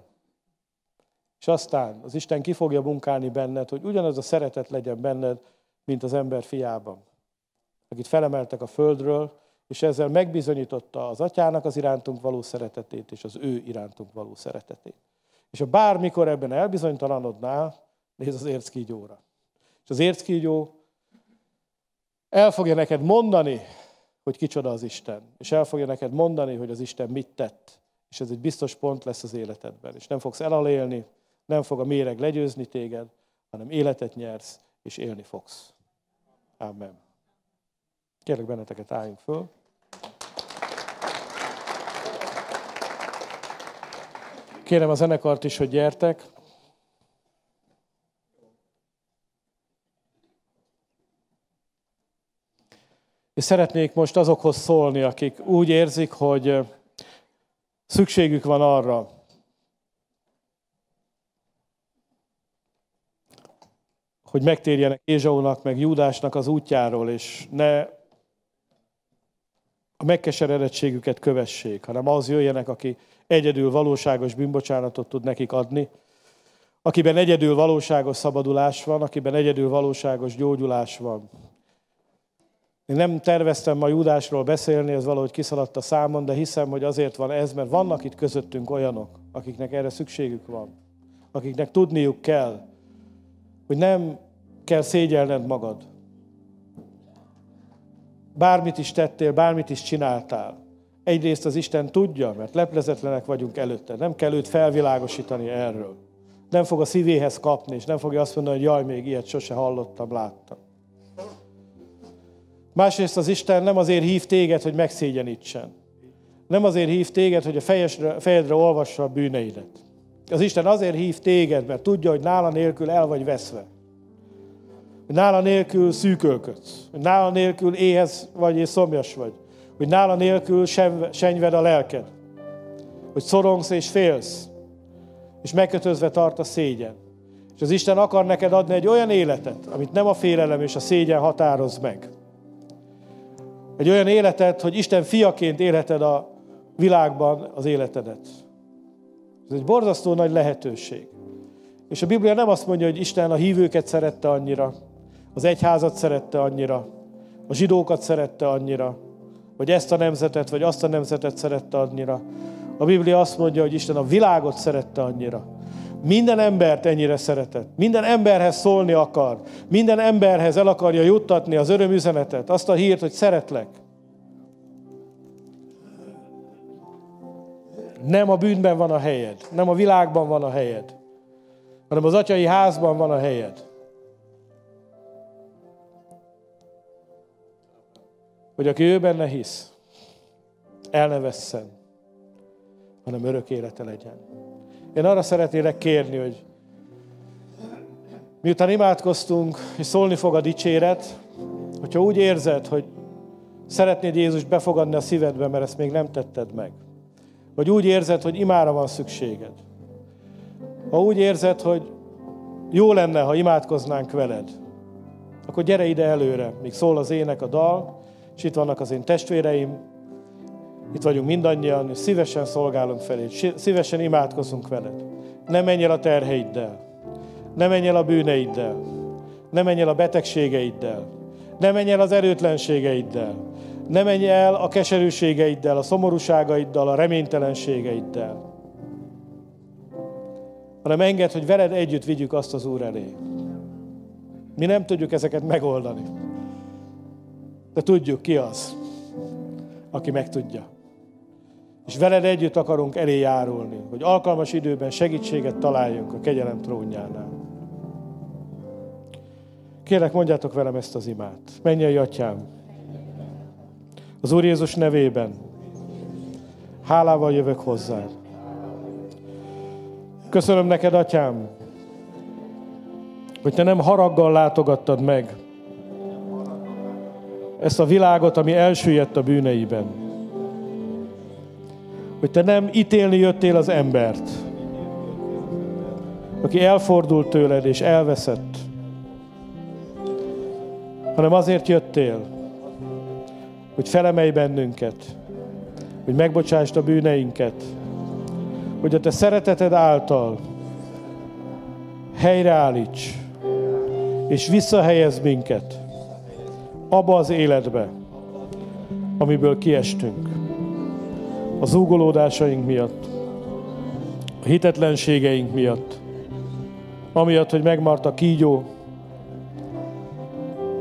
És aztán az Isten ki fogja munkálni benned, hogy ugyanaz a szeretet legyen benned, mint az ember fiában, akit felemeltek a földről, és ezzel megbizonyította az atyának az irántunk való szeretetét, és az ő irántunk való szeretetét. És ha bármikor ebben elbizonytalanodnál, nézd az érckígyóra. És az érckígyó el fogja neked mondani, hogy kicsoda az Isten. És el fogja neked mondani, hogy az Isten mit tett. És ez egy biztos pont lesz az életedben. És nem fogsz elalélni, nem fog a méreg legyőzni téged, hanem életet nyersz, és élni fogsz. Amen. Kérlek benneteket, álljunk föl. Kérem a zenekart is, hogy gyertek. És szeretnék most azokhoz szólni, akik úgy érzik, hogy szükségük van arra, hogy megtérjenek Ézsaúnak, meg Júdásnak az útjáról, és ne a megkeseredettségüket kövessék, hanem az jöjjenek, aki egyedül valóságos bűnbocsánatot tud nekik adni, akiben egyedül valóságos szabadulás van, akiben egyedül valóságos gyógyulás van. Én nem terveztem ma Júdásról beszélni, ez valahogy kiszaladt a számon, de hiszem, hogy azért van ez, mert vannak itt közöttünk olyanok, akiknek erre szükségük van. Akiknek tudniuk kell, hogy nem kell szégyelned magad. Bármit is tettél, bármit is csináltál. Egyrészt az Isten tudja, mert leplezetlenek vagyunk előtte. Nem kell őt felvilágosítani erről. Nem fog a szívéhez kapni, és nem fogja azt mondani, hogy jaj, még ilyet sose hallottam, láttam. Másrészt az Isten nem azért hív téged, hogy megszégyenítsen. Nem azért hív téged, hogy a fejesre, fejedre olvassa a bűneidet. Az Isten azért hív téged, mert tudja, hogy nála nélkül el vagy veszve. Hogy nála nélkül szűkölködsz. Nála nélkül éhez vagy és szomjas vagy. Hogy nála nélkül senyved a lelked. Hogy szorongsz és félsz. És megkötözve tart a szégyen. És az Isten akar neked adni egy olyan életet, amit nem a félelem és a szégyen határoz meg egy olyan életet, hogy Isten fiaként élheted a világban az életedet. Ez egy borzasztó nagy lehetőség. És a Biblia nem azt mondja, hogy Isten a hívőket szerette annyira, az egyházat szerette annyira, a zsidókat szerette annyira, vagy ezt a nemzetet, vagy azt a nemzetet szerette annyira. A Biblia azt mondja, hogy Isten a világot szerette annyira, minden embert ennyire szeretett. Minden emberhez szólni akar. Minden emberhez el akarja juttatni az örömüzenetet, azt a hírt, hogy szeretlek. Nem a bűnben van a helyed, nem a világban van a helyed, hanem az atyai házban van a helyed. Hogy aki ő benne hisz, el ne vesszen, hanem örök élete legyen. Én arra szeretnélek kérni, hogy miután imádkoztunk, és szólni fog a dicséret, hogyha úgy érzed, hogy szeretnéd Jézust befogadni a szívedbe, mert ezt még nem tetted meg, vagy úgy érzed, hogy imára van szükséged, ha úgy érzed, hogy jó lenne, ha imádkoznánk veled, akkor gyere ide előre, míg szól az ének, a dal, és itt vannak az én testvéreim, itt vagyunk mindannyian, és szívesen szolgálunk felé, szívesen imádkozunk veled. Ne menj el a terheiddel, ne menj el a bűneiddel, ne menj el a betegségeiddel, ne menj el az erőtlenségeiddel, ne menj el a keserűségeiddel, a szomorúságaiddal, a reménytelenségeiddel, hanem enged, hogy veled együtt vigyük azt az Úr elé. Mi nem tudjuk ezeket megoldani. De tudjuk, ki az, aki meg tudja és veled együtt akarunk elé járulni, hogy alkalmas időben segítséget találjunk a kegyelem trónjánál. Kérlek, mondjátok velem ezt az imát. Mennyei atyám, az Úr Jézus nevében hálával jövök hozzá. Köszönöm neked, atyám, hogy te nem haraggal látogattad meg ezt a világot, ami elsüllyedt a bűneiben. Hogy te nem ítélni jöttél az embert, aki elfordult tőled és elveszett, hanem azért jöttél, hogy felemelj bennünket, hogy megbocsásd a bűneinket, hogy a te szereteted által helyreállíts, és visszahelyez minket abba az életbe, amiből kiestünk. A zúgolódásaink miatt, a hitetlenségeink miatt, amiatt, hogy megmart a kígyó,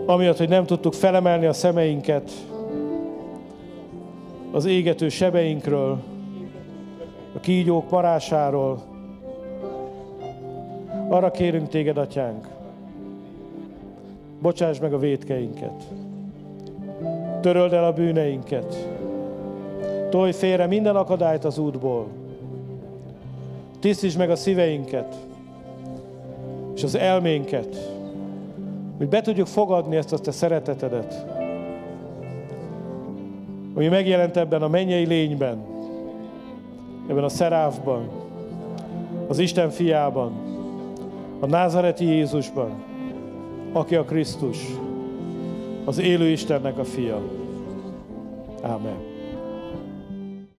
amiatt, hogy nem tudtuk felemelni a szemeinket az égető sebeinkről, a kígyók parásáról. Arra kérünk téged, atyánk, bocsáss meg a védkeinket, töröld el a bűneinket, tolj félre minden akadályt az útból, tisztítsd meg a szíveinket, és az elménket, hogy be tudjuk fogadni ezt a te szeretetedet, ami megjelent ebben a mennyei lényben, ebben a szerávban, az Isten fiában, a názareti Jézusban, aki a Krisztus, az élő Istennek a fia. Amen.